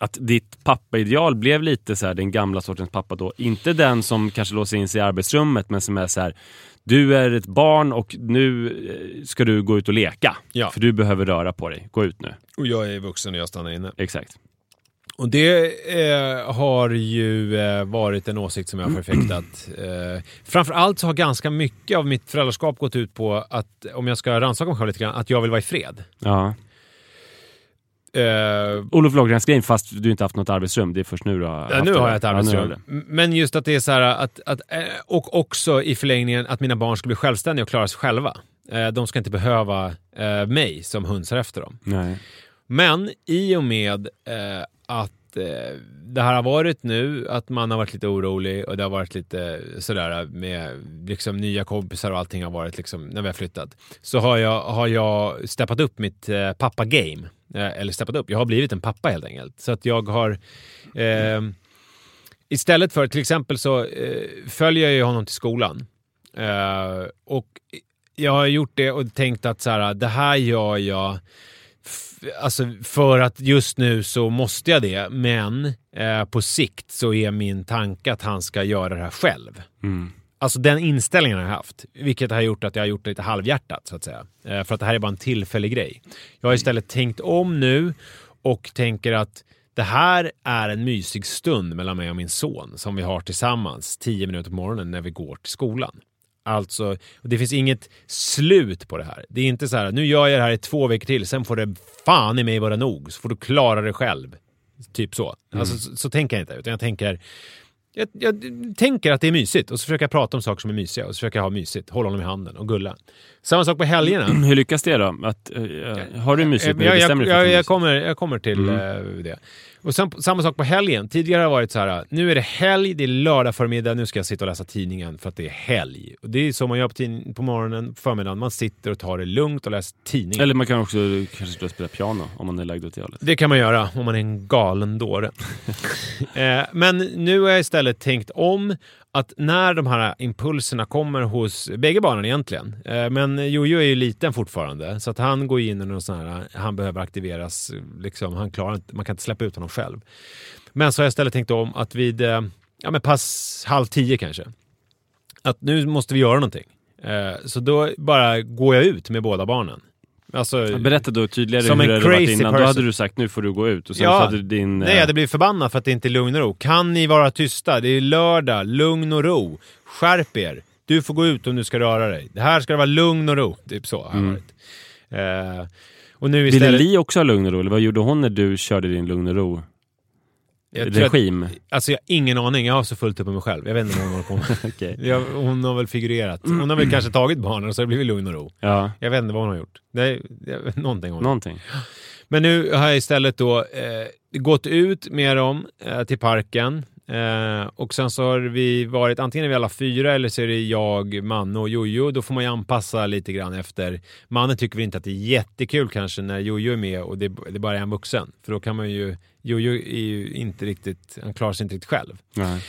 att ditt pappaideal blev lite så här den gamla sortens pappa då. Inte den som kanske låser in sig i arbetsrummet men som är så här du är ett barn och nu eh, ska du gå ut och leka. Ja. För du behöver röra på dig. Gå ut nu. Och jag är vuxen och jag stannar inne. Exakt. Och det eh, har ju eh, varit en åsikt som jag har förfäktat. Eh, framförallt så har ganska mycket av mitt föräldraskap gått ut på att, om jag ska rannsaka mig själv lite grann, att jag vill vara i fred. Ja. Eh, Olof Lagergrens fast du inte haft något arbetsrum. Det är först nu du har Ja, haft nu har jag ett Ja, arbetsrum. M- Men just att det är så här att, att eh, och också i förlängningen att mina barn ska bli självständiga och klara sig själva. Eh, De ska inte behöva eh, mig som hunsar efter dem. Nej. Men i och med att eh, det här har varit nu, att man har varit lite orolig och det har varit lite sådär med liksom, nya kompisar och allting har varit liksom, när vi har flyttat. Så har jag, har jag steppat upp mitt eh, pappa-game. Eh, eller steppat upp, jag har blivit en pappa helt enkelt. Så att jag har eh, istället för, till exempel så eh, följer jag ju honom till skolan. Eh, och jag har gjort det och tänkt att så här, det här gör jag alltså för att just nu så måste jag det, men eh, på sikt så är min tanke att han ska göra det här själv. Mm. Alltså den inställningen har jag haft, vilket har gjort att jag har gjort det lite halvhjärtat så att säga. Eh, för att det här är bara en tillfällig grej. Jag har istället tänkt om nu och tänker att det här är en mysig stund mellan mig och min son som vi har tillsammans 10 minuter på morgonen när vi går till skolan. Alltså, och det finns inget slut på det här. Det är inte så här, nu gör jag det här i två veckor till, sen får det fan i mig vara nog, så får du klara det själv. Typ så. Alltså, så, så tänker jag inte, utan jag tänker jag, jag tänker att det är mysigt och så försöker jag prata om saker som är mysiga och så försöker jag ha mysigt, hålla honom i handen och gulla. Samma sak på helgerna. <clears throat> Hur lyckas det då? Att, eh, har du mysigt jag, jag, jag, jag, kommer, jag kommer till Mm. eh, det. Och sen, samma sak på helgen. Tidigare har det varit så här, nu är det helg, det är lördag förmiddag, nu ska jag sitta och läsa tidningen för att det är helg. Och det är så man gör på, på morgonen, på förmiddagen. Man sitter och tar det lugnt och läser tidningen. Eller man kan också kanske sitta och spela piano om man är lagd åt det hållet. Det kan man göra om man är en galen dåre. <laughs> eh, men nu har jag istället tänkt om att när de här impulserna kommer hos bägge barnen egentligen, eh, men Jojo är ju liten fortfarande så att han går in i någon sån här, han behöver aktiveras, liksom, han klarar inte, man kan inte släppa ut honom själv. Men så har jag istället tänkt om att vid eh, ja, men pass halv tio kanske, att nu måste vi göra någonting. Eh, så då bara går jag ut med båda barnen. Alltså, Berätta då tydligare Som hur en det hade varit innan. Då person. hade du sagt nu får du gå ut och sen Ja. hade din... Nej, jag hade blivit förbannad för att det inte är lugn och ro. Kan ni vara tysta? Det är lördag, lugn och ro. Skärp er. Du får gå ut om du ska röra dig. Det här ska vara lugn och ro. Typ så har Mm. varit. Eh, och nu Ville istället... Li också ha lugn och ro? Eller vad gjorde hon när du körde din lugn och ro? Jag tror att- Regim? Alltså jag har ingen aning. Jag har så fullt upp med mig själv. Jag vet inte vad hon håller på med. <laughs> Okej. jag, hon har väl figurerat. Hon har väl kanske tagit barnen och så har det blivit lugn och ro. Ja, Jag vet inte vad hon har gjort. Det, det, någonting hon någonting. Men nu har jag istället då eh, gått ut med dem eh, till parken. Eh, och sen så har vi varit, antingen är vi alla fyra eller så är det jag, Manne och Jojo. Då får man ju anpassa lite grann efter. Manne tycker väl inte att det är jättekul kanske när Jojo är med och det, det bara är en vuxen. För då kan man ju, Jojo är ju inte riktigt, han klarar sig inte riktigt själv. Nej.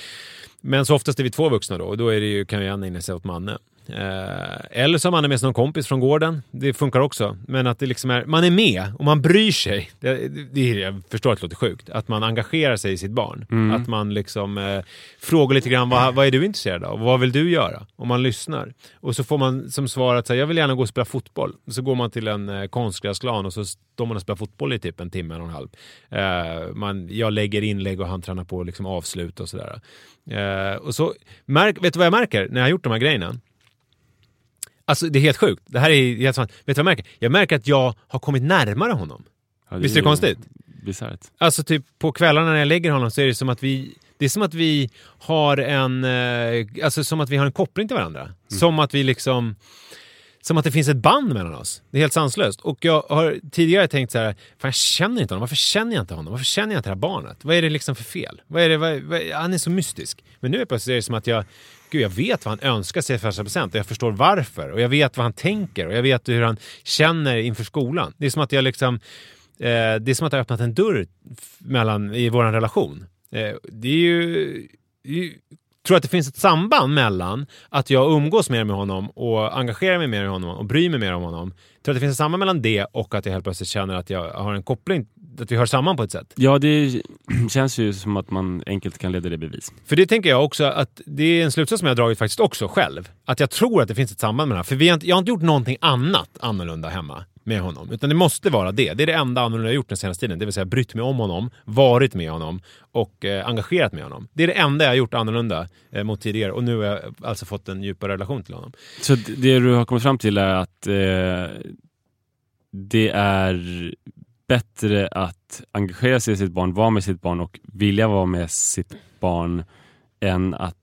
Men så oftast är vi två vuxna då och då är det ju, kan ju en ägna sig åt Manne. Eh, eller så har man är med sig någon kompis från gården. Det funkar också. Men att det liksom är, man är med och man bryr sig. Det, det, jag förstår att det låter sjukt. Att man engagerar sig i sitt barn. Att man liksom eh, frågar lite grann vad, vad är du intresserad av? Vad vill du göra? Och man lyssnar. Och så får man som svar att säga, jag vill gärna gå och spela fotboll. Så går man till en eh, konstgräsplan och så står man och spelar fotboll i typ en timme, och en halv. Eh, man, jag lägger inlägg och han tränar på liksom avslut och sådär. Eh, och så, märk, vet du vad jag märker när jag har gjort de här grejerna? Alltså det är helt sjukt. Det här är helt sant. Vet du vad jag märker? Jag märker att jag har kommit närmare honom. Ja, Visst är det konstigt? Bisarrt. Alltså typ på kvällarna när jag lägger honom så är det som att vi det är som att vi har en, eh, alltså som att vi har en koppling till varandra. Som att vi liksom, som att det finns ett band mellan oss. Det är helt sanslöst. Och jag har tidigare tänkt så här, fan jag känner inte honom, varför känner jag inte honom? Varför känner jag inte det här barnet? Vad är det liksom för fel? Vad är det, vad, vad, han är så mystisk. Men nu är plötsligt det som att jag, gud jag vet vad han önskar sig första present och jag förstår varför. Och jag vet vad han tänker och jag vet hur han känner inför skolan. Det är som att jag liksom, eh, det är som att jag har öppnat en dörr mellan, i vår relation. Eh, det är ju, det är ju tror att det finns ett samband mellan att jag umgås mer med honom och engagerar mig mer i honom och bryr mig mer om honom. Tror att det finns ett samband mellan det och att jag helt plötsligt känner att jag har en koppling, att vi hör samman på ett sätt. Ja, det <clears throat> känns ju som att man enkelt kan leda det bevis. För det tänker jag också att det är en slutsats som jag har dragit faktiskt också själv. Att jag tror att det finns ett samband mellan. För vi har inte, jag har inte gjort någonting annat annorlunda hemma med honom. Utan det måste vara det. Det är det enda annorlunda jag har gjort den senaste tiden. Det vill säga brytt mig om honom, varit med honom och eh, engagerat med honom. Det är det enda jag har gjort annorlunda eh, mot tidigare. Och nu har jag alltså fått en djupare relation till honom. Så det du har kommit fram till är att eh, det är bättre att engagera sig i sitt barn, vara med sitt barn och vilja vara med sitt barn än att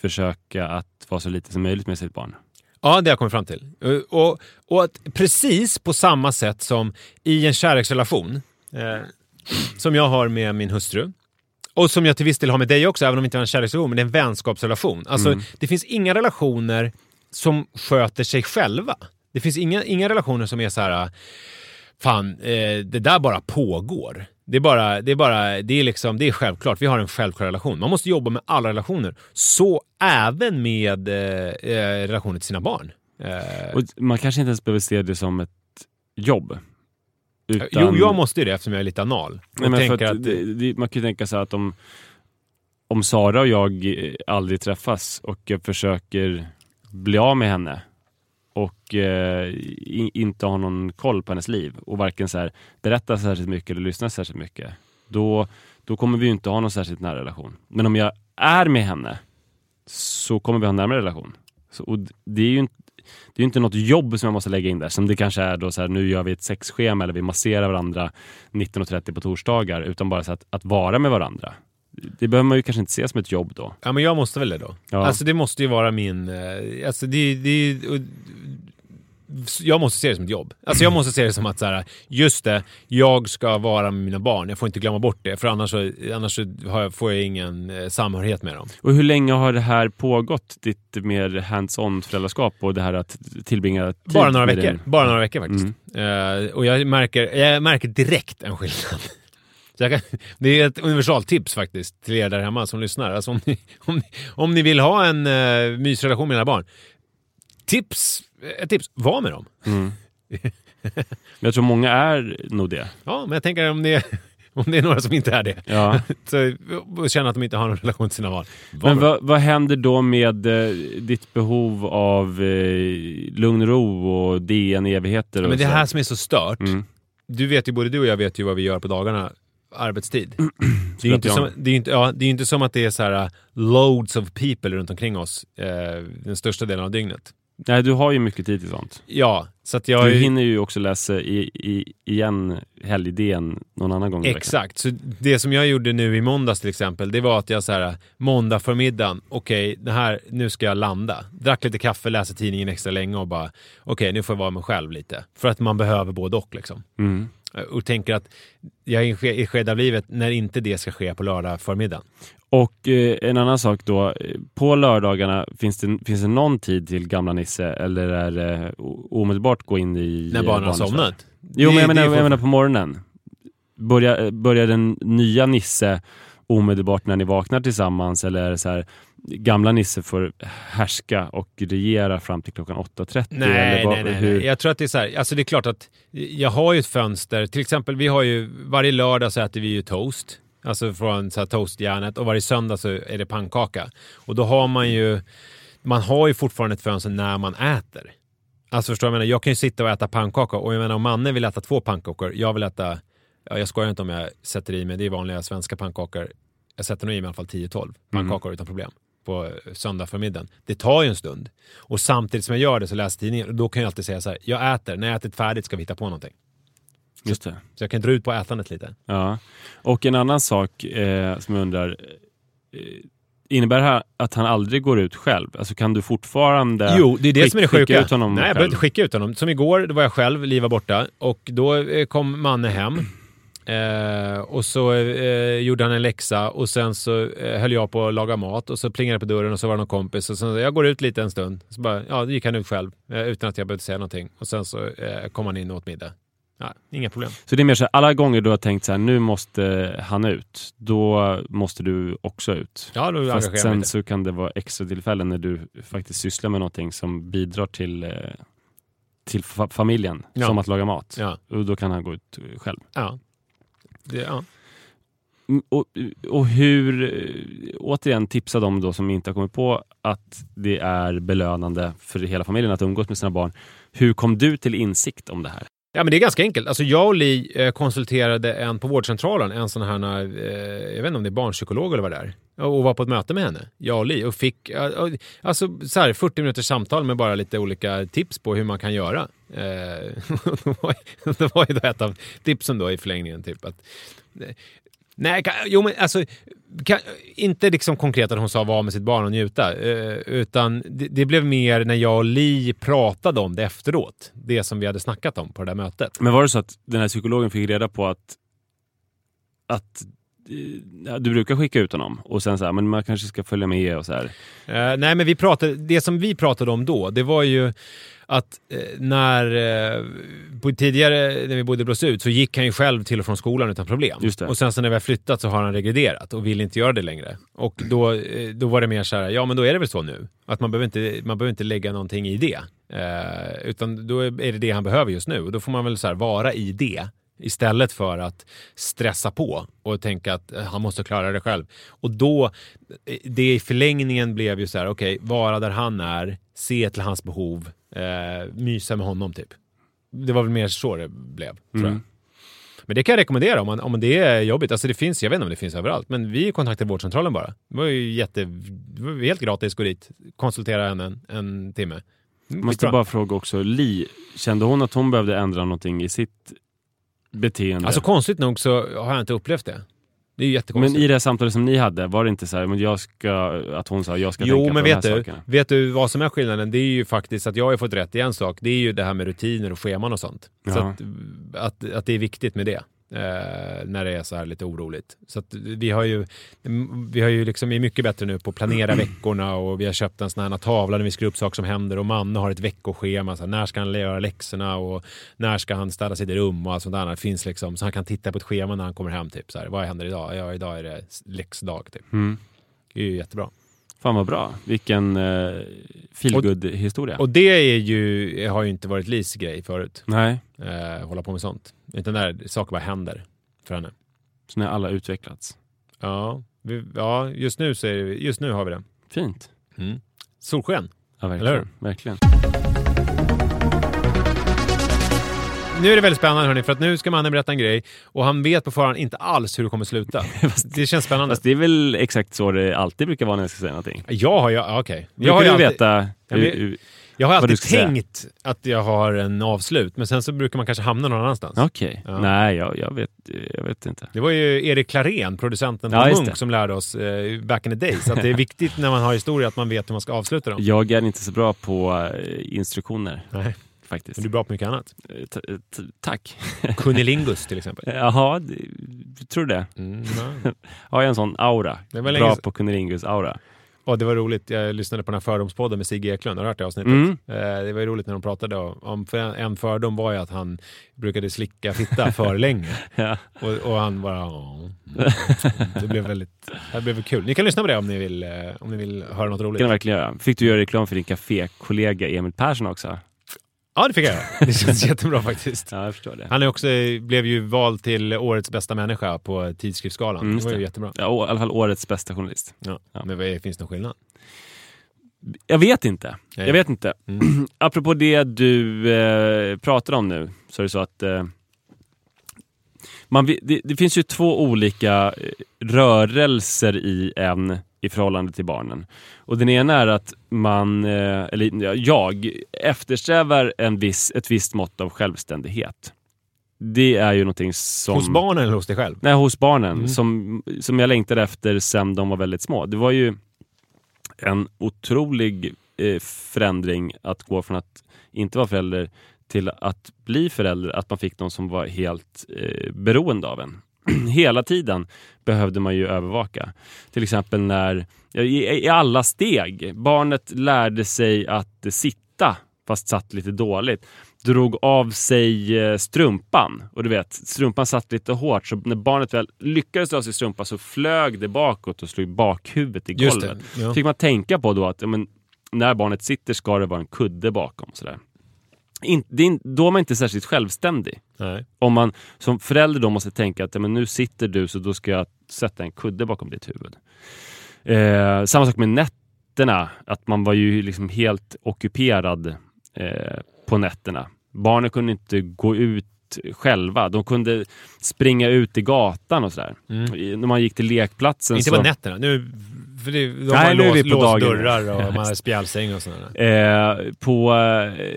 försöka att vara så lite som möjligt med sitt barn. Ja, det har jag kommit fram till. Eh, Och, och att precis på samma sätt som i en kärleksrelation eh, som jag har med min hustru och som jag till viss del har med dig också, även om det inte är en kärleksrelation, men det är en vänskapsrelation. Alltså, det finns inga relationer som sköter sig själva. Det finns inga, inga relationer som är så här, fan, eh, det där bara pågår. Det är bara, det är bara, det är liksom, det är självklart. Vi har en självklar relation. Man måste jobba med alla relationer. Så även med eh, eh, relationer till sina barn. Eh, Och man kanske inte ens behöver se det som ett jobb. Utan, Jo, jag måste ju det eftersom jag är lite anal. Nej, men för att, att, det, det, man kan ju tänka sig att om, om Sara och jag aldrig träffas och jag försöker bli av med henne och eh, inte har någon koll på hennes liv och varken så här, berättar särskilt mycket eller lyssnar särskilt mycket, då, då kommer vi ju inte ha någon särskilt nära relation. Men om jag är med henne så kommer vi ha en närmare relation. Så, och det är ju inte det är ju inte något jobb som jag måste lägga in där, som det kanske är då så här, nu gör vi ett sexschema eller vi masserar varandra 19.30 på torsdagar, utan bara så att, att vara med varandra. Det behöver man ju kanske inte se som ett jobb då. ja men jag måste väl det då. Ja. Alltså det måste ju vara min, eh, alltså det, det jag måste se det som ett jobb. Alltså jag måste se det som att så här, just det, jag ska vara med mina barn. Jag får inte glömma bort det, för annars, så, annars så jag, får jag ingen eh, samhörighet med dem. Och hur länge har det här pågått, ditt mer hands-on föräldraskap och det här att tillbringa tid Bara några veckor. din- Bara några veckor faktiskt. Mm. Eh, och jag märker, jag märker direkt en skillnad. Kan, det är ett universaltips faktiskt till er där hemma som lyssnar. Alltså om, ni, om, ni, om ni vill ha en uh, mysrelation med era barn. Tips, ett tips, var med dem. <laughs> Jag tror många är nog det. Ja, men jag tänker om det, <laughs> om det är några som inte är det. Ja. <laughs> Så, och känner att de inte har någon relation till sina barn. Var Men vad, vad händer då med eh, ditt behov av eh, lugn och ro och DN evigheter? Ja, men det så? här som är så stört. Mm. Du vet ju, både du och jag vet ju vad vi gör på dagarna arbetstid. <clears throat> Det är ju inte, som, det är inte, ja, det är inte som att det är så här uh, loads of people runt omkring oss eh, den största delen av dygnet. Nej, du har ju mycket tid till sånt. Ja, så att jag... Du hinner ju också läsa i, i, igen helg-DN någon annan gång. Exakt, så det som jag gjorde nu i måndags till exempel, det var att jag så här måndag förmiddagen, okej, det här, nu ska jag landa. Drack lite kaffe, läste tidningen extra länge och bara, okej, nu får jag vara mig själv lite. För att man behöver både och liksom. Mm. Och tänker att jag är i ett skede av livet när inte det ska ske på lördag förmiddagen. Och eh, en annan sak då, eh, på lördagarna, finns det, finns det någon tid till gamla Nisse eller är det omedelbart gå in i När eh, barnen har somnat. Jo, men jag menar, jag menar på morgonen. Börjar, börjar den nya Nisse omedelbart när ni vaknar tillsammans eller är det så här gamla Nisse får härska och regera fram till klockan 8.30? Nej, eller vad- nej, nej, hur- nej. Jag tror att det är så här, alltså det är klart att jag har ju ett fönster, till exempel vi har ju, varje lördag så äter vi ju toast, alltså från så här toastjärnet och varje söndag så är det pannkaka. Och då har man ju, man har ju fortfarande ett fönster när man äter. Alltså förstår vad jag menar? Jag kan ju sitta och äta pannkaka och jag menar om Manne vill äta två pannkakor, jag vill äta, ja, jag skojar inte om jag sätter i mig, det är vanliga svenska pannkakor. Jag sätter nog i mig i alla fall 10-12 pannkakor utan problem på eh, söndag förmiddagen. Det tar ju en stund. Och samtidigt som jag gör det så läser tidningen och då kan jag alltid säga så här, jag äter, när jag ätit färdigt ska vi hitta på någonting. Just det. Så jag kan dra ut på ätandet lite. Ja. Och en annan sak eh, som jag undrar. Eh, innebär det här att han aldrig går ut själv? Alltså kan du fortfarande Jo, det är det som är det skicka sjuka. ut honom Nej, jag behövde inte skicka ut honom. Som igår, då var jag själv, Liv var borta. Och då eh, kom Manne hem. Eh, och så eh, gjorde han en läxa och sen så eh, höll jag på att laga mat och så plingade det på dörren och så var det någon kompis och sen jag går ut lite en stund. Så bara, ja, gick han ut själv eh, utan att jag behövde säga någonting. Och sen så eh, kom han in och åt middag. Ja, inga problem. Så det är mer så här, alla gånger du har tänkt så här, nu måste han ut, då måste du också ut. Ja, då Fast sen lite. så kan det vara extra tillfällen när du faktiskt sysslar med någonting som bidrar till, eh, till fa- familjen, Ja. som att laga mat. Ja, Och då kan han gå ut själv. ja. Det, ja. Mm, och, och hur, eh, återigen tipsa dem då som inte har kommit på att det är belönande för hela familjen att umgås med sina barn. Hur kom du till insikt om det här? Ja, men det är ganska enkelt. Alltså, jag och Li eh, konsulterade en på vårdcentralen, en sån här, eh, jag vet inte om det är barnpsykolog eller vad det är, och var på ett möte med henne, jag och Li, och fick eh, alltså, så här, 40 minuters samtal med bara lite olika tips på hur man kan göra. Eh, <laughs> det, var, det var ju då ett av tipsen då i förlängningen, typ att eh, Nej, kan, jo men alltså, kan, inte liksom konkret att hon sa vara med sitt barn och njuta, eh, utan det, det blev mer när jag och Li pratade om det efteråt. Det som vi hade snackat om på det där mötet. Men var det så att den här psykologen fick reda på att, att eh, du brukar skicka ut honom och sen så här, men man kanske ska följa med och så här. Eh, nej, men vi pratade, det som vi pratade om då, det var ju att eh, när eh, på tidigare när vi bodde i Blåsut så gick han ju själv till och från skolan utan problem. Och sen så när vi har flyttat så har han regrederat och vill inte göra det längre. Och då, eh, då var det mer så här, ja men då är det väl så nu. Att man behöver inte, man behöver inte lägga någonting i det. Eh, utan då är det det han behöver just nu. Och då får man väl så här vara i det. Istället för att stressa på och tänka att eh, han måste klara det själv. Och då, eh, det i förlängningen blev ju så här, okej, vara där han är, se till hans behov, eh, mysa med honom typ. Det var väl mer så det blev, tror jag. Men det kan jag rekommendera om, man, om det är jobbigt. Alltså det finns, jag vet inte om det finns överallt, men vi kontaktade vårdcentralen bara. Det var ju jätte, var helt gratis, gå dit, konsultera henne en, en timme. Mm, Måste bara fråga också, Li, kände hon att hon behövde ändra någonting i sitt beteende? Alltså konstigt nog så har jag inte upplevt det. Det är ju men i det här samtalet som ni hade, var det inte så här, men jag ska, att hon sa jag ska Jo, tänka men på de här vet du, sakerna? vet du vad som är skillnaden? Det är ju faktiskt att jag har fått rätt i en sak. Det är ju det här med rutiner och scheman och sånt. Så att, att, att det är viktigt med det. Eh, när det är så här lite oroligt. Så vi har ju, vi har ju liksom, är mycket bättre nu på att planera veckorna och vi har köpt en sån här tavla där vi skriver upp saker som händer och Manne har ett veckoschema. Så här, när ska han göra läxorna och när ska han städa sitt rum och allt sånt där. Det finns liksom, så han kan titta på ett schema när han kommer hem. Typ, så här, vad händer idag? Ja, idag är det läxdag. Typ. Mm. Det är ju jättebra. Fan vad bra. Vilken uh, feelgood historia Och det är ju, har ju inte varit Lis grej förut. Nej, Eh, hålla på med sånt. Utan där saker bara händer för henne. så har alla utvecklats. Ja, vi, ja just, nu så är det, just nu har vi det. Fint. Mm. Solsken. Ja, Eller verkligen. hur? verkligen. Nu är det väldigt spännande hörni, för att nu ska mannen berätta en grej och han vet på förhand inte alls hur det kommer sluta. <laughs> det känns spännande. Fast det är väl exakt så det alltid brukar vara när jag ska säga någonting. Jag har ju, ja, okej. Jag Brukar har ju du alltid, veta Ja, hur, men- hur, jag har alltid ska säga? tänkt att jag har en avslut, men sen så brukar man kanske hamna någon annanstans. Okej. Ja. Nej, jag, jag, vet, jag vet inte. Det var ju Erik Klarén, producenten Ja, från just Munk, som lärde oss eh, back in the days att det är <laughs> viktigt när man har historia att man vet hur man ska avsluta dem. Jag är inte så bra på eh, instruktioner Nej, faktiskt. men du är bra på mycket annat. Eh, t- t- Tack. <laughs> Kunilingus till exempel. Jaha, det- tror du det? Mm, <laughs> ja. Har jag en sån aura? Det Bra länge på Kunilingus aura. Och det var roligt, jag lyssnade på den här fördomspodden med Sigge Eklund, har du hört det avsnittet? Mm. Eh, det var roligt när de pratade om, för en, fördom var ju att han brukade slicka fitta för <laughs> länge. Ja. Och, och han bara... "Ja." Det blev väldigt... Det blev kul. Ni kan lyssna på det om ni vill, eh, om ni vill höra något Det roligt. kan du verkligen göra. Fick du göra reklam för din kafékollega Emil Persson också? Ja, det fick jag. Det känns jättebra faktiskt. Ja, jag förstår det. Han är också, blev ju vald till årets bästa människa på tidskriftsgalan. Mm, det var ju det. jättebra. Ja, å- i alla fall årets bästa journalist. Ja. Ja. Men vad är, finns det någon skillnad? Jag vet inte. Nej. Jag vet inte. Mm. <clears throat> Apropå det du eh, pratar om nu, så är det så att eh, man, det, det finns ju två olika eh, rörelser i en i förhållande till barnen. Och den ena är att man, eh, eller ja, jag, eftersträvar en viss, ett visst mått av självständighet. Det är ju någonting som... Hos barnen eller hos dig själv? Nej, hos barnen. Mm. Som, som jag längtade efter sen de var väldigt små. Det var ju en otrolig eh, förändring att gå från att inte vara förälder till att bli förälder. Att man fick någon som var helt eh, beroende av en. <clears throat> Hela tiden behövde man ju övervaka. Till exempel när, i, i alla steg, barnet lärde sig att sitta fast satt lite dåligt drog av sig eh, strumpan. Och du vet, strumpan satt lite hårt så när barnet väl lyckades dra sig strumpan så flög det bakåt och slog bakhuvudet i golvet. det. Ja. fick man tänka på då att ja, men, när barnet sitter ska det vara en kudde bakom. Sådär. In, är, då är man inte särskilt självständig. Nej. Om man som förälder då måste tänka att ja, men nu sitter du så då ska jag sätta en kudde bakom ditt huvud. Eh, samma sak med nätterna, att man var ju liksom helt ockuperad eh, på nätterna. Barnen kunde inte gå ut själva. De kunde springa ut i gatan och sådär. I- När man gick till lekplatsen Inte så... på nätterna. Nu, för det, de Nej, har låst, låst dörrar och <laughs> man visst. spjälsäng och sådär. Eh, på, eh,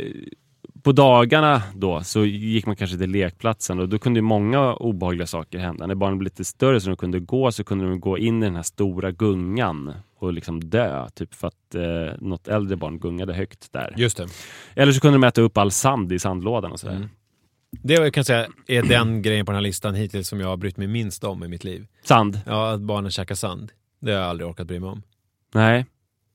på dagarna då så gick man kanske till lekplatsen och då kunde ju många obehagliga saker hända. När barnen blev lite större så de kunde gå så kunde de gå in i den här stora gungan och liksom dö. Typ för att eh, något äldre barn gungade högt där. Just det. Eller så kunde de äta upp all sand i sandlådan och sådär. Mm. Det jag kan säga är den <clears throat> grejen på den här listan hittills som jag har brytt mig minst om i mitt liv. Sand? Ja, att barnen käkar sand. Det har jag aldrig orkat bry mig om. Nej,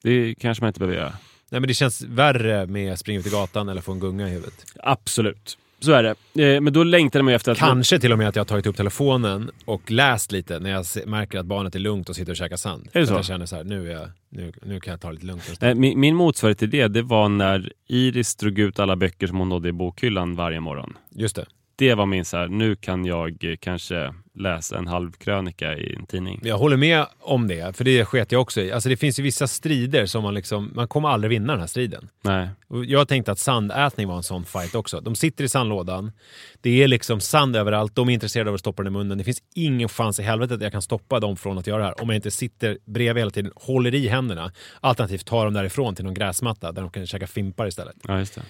det kanske man inte behöver göra. Nej, men det känns värre med att springa ut i gatan eller få en gunga i huvudet. Absolut. Så är det. Eh, men då längtade man ju efter att... Kanske till och med att jag har tagit upp telefonen och läst lite när jag märker att barnet är lugnt och sitter och käkar sand. Är det Att så? Jag känner så här, nu, jag, nu, nu kan jag ta det lite lugnt. Nej, min, min motsvarighet till det, det var när Iris drog ut alla böcker som hon nådde i bokhyllan varje morgon. Just det. Det var min så här, nu kan jag eh, kanske läsa en halv krönika i en tidning. Jag håller med om det, för det sket jag också i. Alltså det finns ju vissa strider som man liksom, man kommer aldrig vinna den här striden. Nej. Och Jag tänkte att sandätning var en sån fight också. De sitter i sandlådan, det är liksom sand överallt, de är intresserade av att stoppa den i munnen. Det finns ingen chans i helvetet att jag kan stoppa dem från att göra det här om jag inte sitter bredvid hela tiden, håller i händerna, alternativt tar dem därifrån till någon gräsmatta där de kan käka fimpar istället. Ja, just det.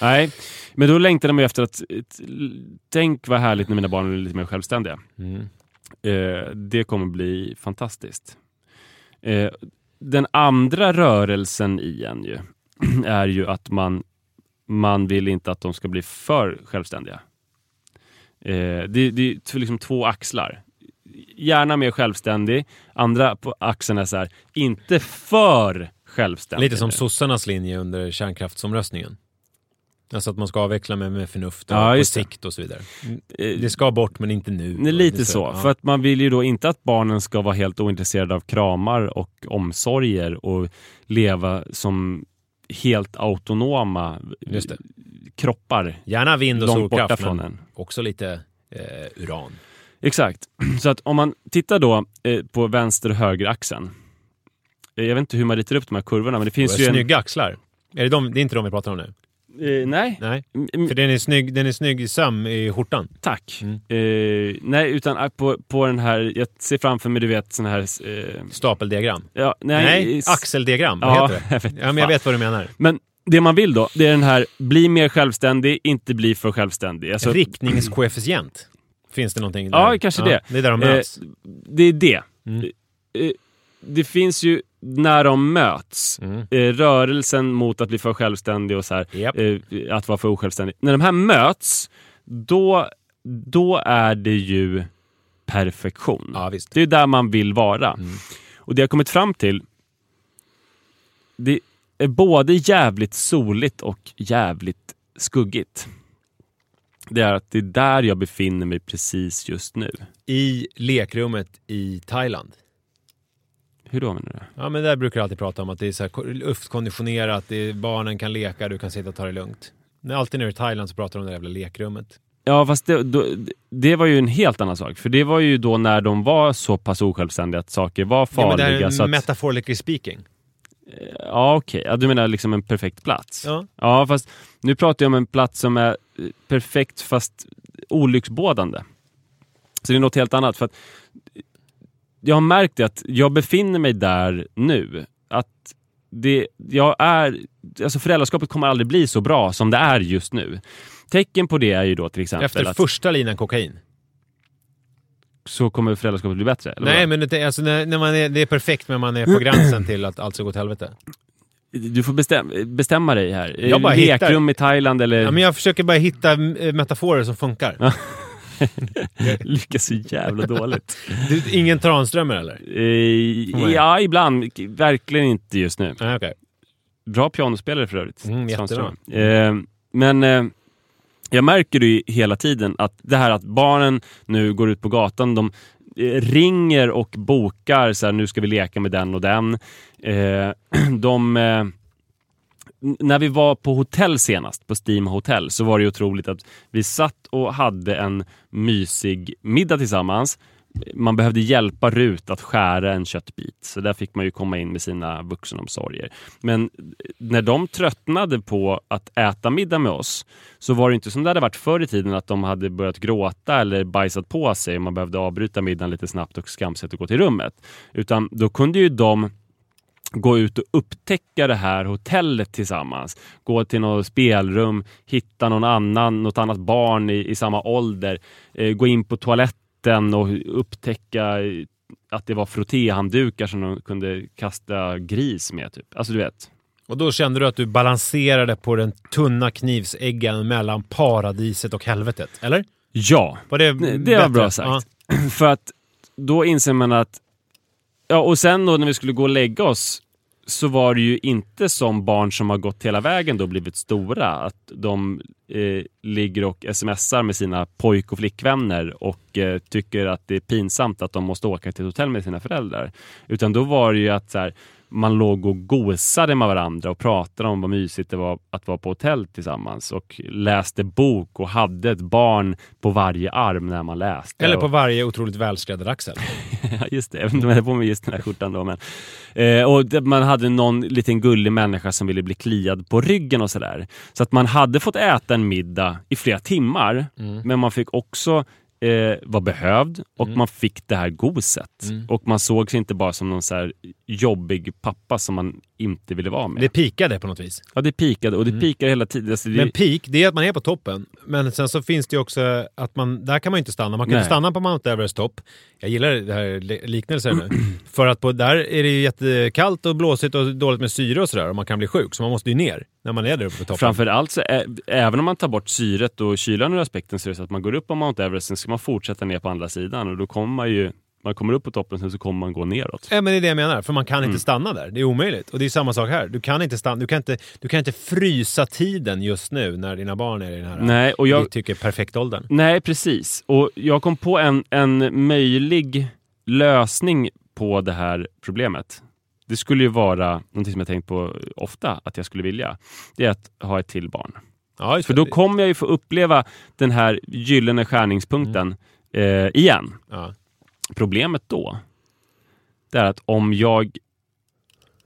Nej, men då längtade man ju efter att tänk vad härligt när mina barn blir lite mer självständiga. Mm. Eh, det kommer bli fantastiskt. Eh, den andra rörelsen i en ju, <clears throat> är ju att man, man vill inte att de ska bli för självständiga. Eh, det, det är liksom två axlar. Gärna mer självständig. Andra på axeln är så här, inte för självständig. Lite som sossarnas linje under kärnkraftsomröstningen. Alltså att man ska avveckla med, med förnuft och Ja, på det. sikt och så vidare. Eh, Det ska bort men inte nu. Det är lite Det så, ja. för att man vill ju då inte att barnen ska vara helt ointresserade av kramar och omsorger och leva som helt autonoma det. kroppar Gärna vind och solkraft från men en. också lite eh, uran. Exakt. <clears throat> Så att om man tittar då eh, på vänster och högeraxeln. Eh, jag vet inte hur man ritar upp de här kurvorna, men det finns ju en... Snygga axlar. Är det, de, det är inte de vi pratar om nu? Eh, nej, Nej. Mm, För den är snygg, den är snygg i söm i skjortan. tack. Mm. Eh, nej, utan eh, på, på den här, jag ser framför mig, du vet, sån här... Eh, Stapeldiagram. ja, nej, Nej, axeldiagram. Vad Ja, heter det? <laughs> jag vet Ja, men jag vet vad du menar. Men det man vill då, det är den här, bli mer självständig, inte bli för självständig. Alltså, Riktningskoefficient. Finns det någonting där? Ja, kanske det. Det är där de Eh, möts. det är det. Mm. Det finns ju när de möts, Mm. eh, rörelsen mot att bli för självständig och så här, Japp. eh, att vara för osjälvständig. När de här möts, då, då är det ju perfektion. Ja. Det är där man vill vara. Mm. Och det jag har kommit fram till det är både jävligt soligt och jävligt skuggigt. Det är att det är där jag befinner mig precis just nu. I lekrummet i Thailand. Hur då menar du? Ja, men där brukar jag alltid prata om att det är så här ko- luftkonditionerat, det är, barnen kan leka, du kan sitta och ta det lugnt. När alltid när du är i Thailand så pratar de om det jävla lekrummet. Ja, fast det, då, det var ju en helt annan sak. För det var ju då när de var så pass osjälvständiga att saker var Ja, men farliga. det här är så att, metaphorically speaking. ja, okej. Ja, du menar liksom en perfekt plats? Ja. Ja, fast nu pratar jag om en plats som är eh, perfekt fast olycksbådande. Så det är något helt annat. För att jag har märkt det att jag befinner mig där nu. Att det, jag är, alltså föräldraskapet kommer aldrig bli så bra som det är just nu. Tecken på det är ju då till exempel Efter att första linan kokain. så kommer föräldraskapet bli bättre. Nej, men det, alltså, när, när man är, det är perfekt men man är på gränsen till att allt ska gå åt helvete. Du får bestäm, bestämma dig här. Jag bara hittar- Lekrum i Thailand eller... Ja, men jag försöker bara hitta metaforer som funkar. <laughs> <laughs> Lyckas så jävla dåligt. Du, ingen Tranströmer eller? Eh, ja, ibland. Verkligen inte just nu. Nej, okej. Bra pianospelare för övrigt. Mm. Eh, men eh, jag märker ju hela tiden att det här att barnen nu går ut på gatan, de eh, ringer och bokar så här, nu ska vi leka med den och den. Eh, <clears throat> de... När vi var på hotell senast, på Steam Hotel, så var det otroligt att vi satt och hade en mysig middag tillsammans. Man behövde hjälpa Rut att skära en köttbit, så där fick man ju komma in med sina vuxenomsorger. Men eh, när de tröttnade på att äta middag med oss så var det inte som det hade varit förr i tiden att de hade börjat gråta eller bajsat på sig och man behövde avbryta middagen lite snabbt och skamset och gå till rummet. Utan då kunde ju de gå ut och upptäcka det här hotellet tillsammans. Gå till något spelrum, hitta någon annan, något annat barn i, i samma ålder. Eh, gå in på toaletten och upptäcka att det var frottéhanddukar som de kunde kasta gris med. Typ. Alltså du vet. Och då kände du att du balanserade på den tunna knivsäggen mellan paradiset och helvetet, eller? Ja, Var det, det, bättre? var bra sagt. <clears throat> För att då inser man att... Ja, och sen då när vi skulle gå och lägga oss så var det ju inte som barn som har gått hela vägen då blivit stora. Att de eh, ligger och smsar med sina pojk och flickvänner och eh, tycker att det är pinsamt att de måste åka till ett hotell med sina föräldrar. Utan då var det ju att så här, man låg och gosade med varandra och pratade om vad mysigt det var att vara på hotell tillsammans och läste bok och hade ett barn på varje arm när man läste. Eller på och, varje otroligt välskräddad axel. <laughs> Just det. Jag vet inte om jag hade på mig just den här skjortan då. Men, eh, och man hade någon liten gullig människa som ville bli kliad på ryggen och sådär. Så att man hade fått äta en middag i flera timmar, men man fick också eh, vara behövd och man fick det här goset. Och man såg sig inte bara som någon så här jobbig pappa som man inte ville vara med. Det pikade på något vis. ja, det pikade och det pikade hela tiden. Alltså, det, Men peak, det är att man är på toppen. Men sen så finns det ju också att man, där kan man ju inte stanna. Man kan Nej. inte stanna på Mount Everest topp. Jag gillar det här li- liknelsen nu. <clears throat> För att på, där är det ju jättekallt och blåsigt och dåligt med syre och sådär. Och man kan bli sjuk. Så man måste ju ner när man är där uppe på toppen. Framför allt så är, även om man tar bort syret och kylan ur aspekten så är det så att man går upp på Mount Everest, sen ska man fortsätta ner på andra sidan och då kommer man ju, man kommer upp på toppen sen så kommer man gå neråt. Ja, men det är det jag menar. För man kan Mm. inte stanna där. Det är omöjligt. Och det är samma sak här. Du kan inte, stanna, du kan inte, du kan inte frysa tiden just nu när dina barn är i den här Nej, och jag, tycker perfektåldern. nej precis. Och jag kom på en, en möjlig lösning på det här problemet. Det skulle ju vara någonting som jag tänkt på ofta att jag skulle vilja. Det är att ha ett till barn. Ja, För då kommer jag ju få uppleva den här gyllene skärningspunkten eh, igen. ja. Problemet då, det är att om jag,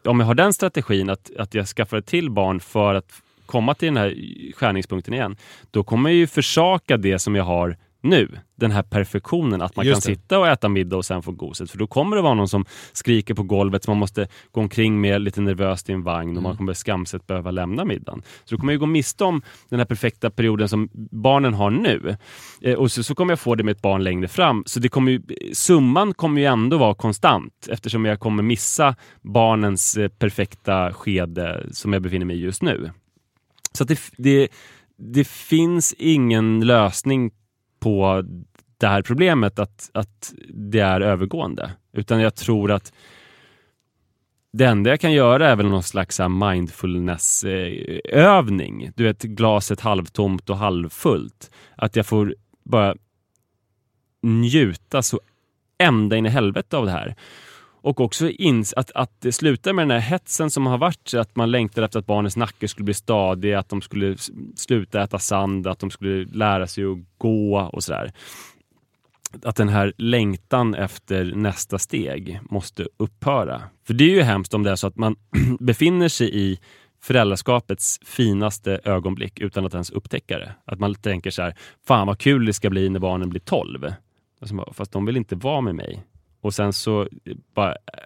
om jag har den strategin att, att jag skaffar ett till barn för att komma till den här skärningspunkten igen, då kommer jag ju försaka det som jag har nu. Den här perfektionen, att man Just kan det. sitta och äta middag och sen få goset. För då kommer det vara någon som skriker på golvet som man måste gå omkring med lite nervöst i en vagn och Mm. man kommer skamset behöva lämna middagen. Så då kommer jag gå miste om den här perfekta perioden som barnen har nu. Eh, och så, så kommer jag få det med ett barn längre fram. Så det kommer ju, summan kommer ju ändå vara konstant eftersom jag kommer missa barnens eh, perfekta skede som jag befinner mig i just nu. Så det, det, det finns ingen lösning på det här problemet att, att det är övergående. Utan jag tror att Det enda jag kan göra är väl någon slags mindfulness-övning. Du vet, glaset halvtomt och halvfullt. Att jag får bara njuta så ända in i helvete av det här. Och också ins att, att det slutar med den här hetsen som har varit, att man längtar efter att barnens nacke skulle bli stadig, att de skulle sluta äta sand, att de skulle lära sig att gå och sådär. Att den här längtan efter nästa steg måste upphöra. För det är ju hemskt om det är så att man <clears throat> befinner sig i föräldraskapets finaste ögonblick utan att ens upptäcka det. Att man tänker så här, fan vad kul det ska bli när barnen blir 12. Alltså, fast de vill inte vara med mig. Och sen så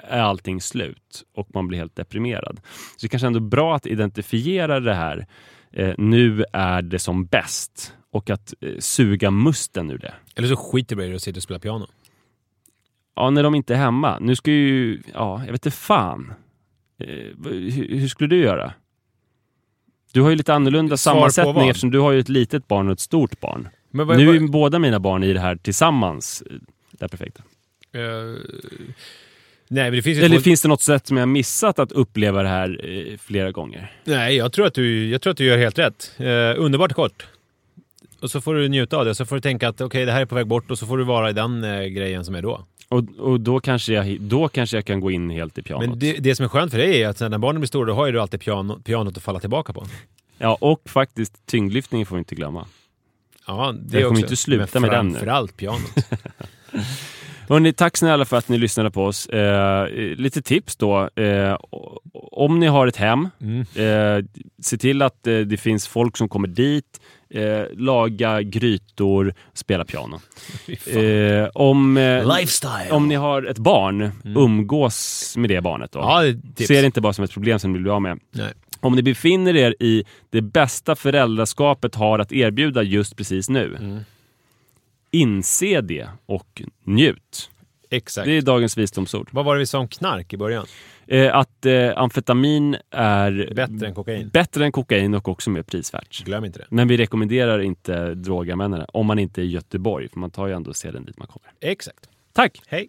är allting slut och man blir helt deprimerad. Så det kanske ändå är bra att identifiera det här. Eh, nu är det som bäst och att eh, suga musten ur det. Eller så skiter du i det och sitter och spelar piano. Ja, när de inte är hemma. Nu ska ju, ja, jag vet inte fan. Eh, hur, hur, skulle du göra? Du har ju lite annorlunda Svar sammansättning eftersom du har ju ett litet barn och ett stort barn. Vad, nu är vad... båda mina barn i det här tillsammans. Eh, det är perfekta. Uh, nej, men det finns Eller två... finns det något sätt som jag missat att uppleva det här eh, flera gånger? Nej, jag tror att du, jag tror att du gör helt rätt. Uh, underbart kort. Och så får du njuta av det. Så får du tänka att okej, okay, det här är på väg bort och så får du vara i den grejen som är då. Och, och då, kanske jag, då kanske jag kan gå in helt i pianot. Men det, det som är skönt för dig är att när barnen blir stora, då har ju du alltid piano, pianot att falla tillbaka på. Ja, och faktiskt tyngdlyftningen får vi inte glömma. Ja, det jag kommer också. inte sluta med den nu. Framförallt pianot. <laughs> Hörrni, tack snälla för att ni lyssnade på oss. Eh, lite tips då. Eh, om ni har ett hem, mm. eh, se till att eh, det finns folk som kommer dit, eh, laga grytor, spela piano. <laughs> Eh, om, om ni har ett barn, mm. umgås med det barnet. Då. Ja, det Se det inte bara som ett problem som ni vill bli av med. Nej. Om ni befinner er i det bästa föräldraskapet har att erbjuda just precis nu. Mm Inse det och njut. Exakt. Det är dagens visdomsord. Vad var det vi sa om knark i början? Eh, att eh, amfetamin är bättre än kokain. Bättre än kokain och också mer prisvärt. Glöm inte det. Men vi rekommenderar inte droganvändare om man inte är i Göteborg, för man tar ju ändå seden dit man kommer. Exakt. Tack! Hej!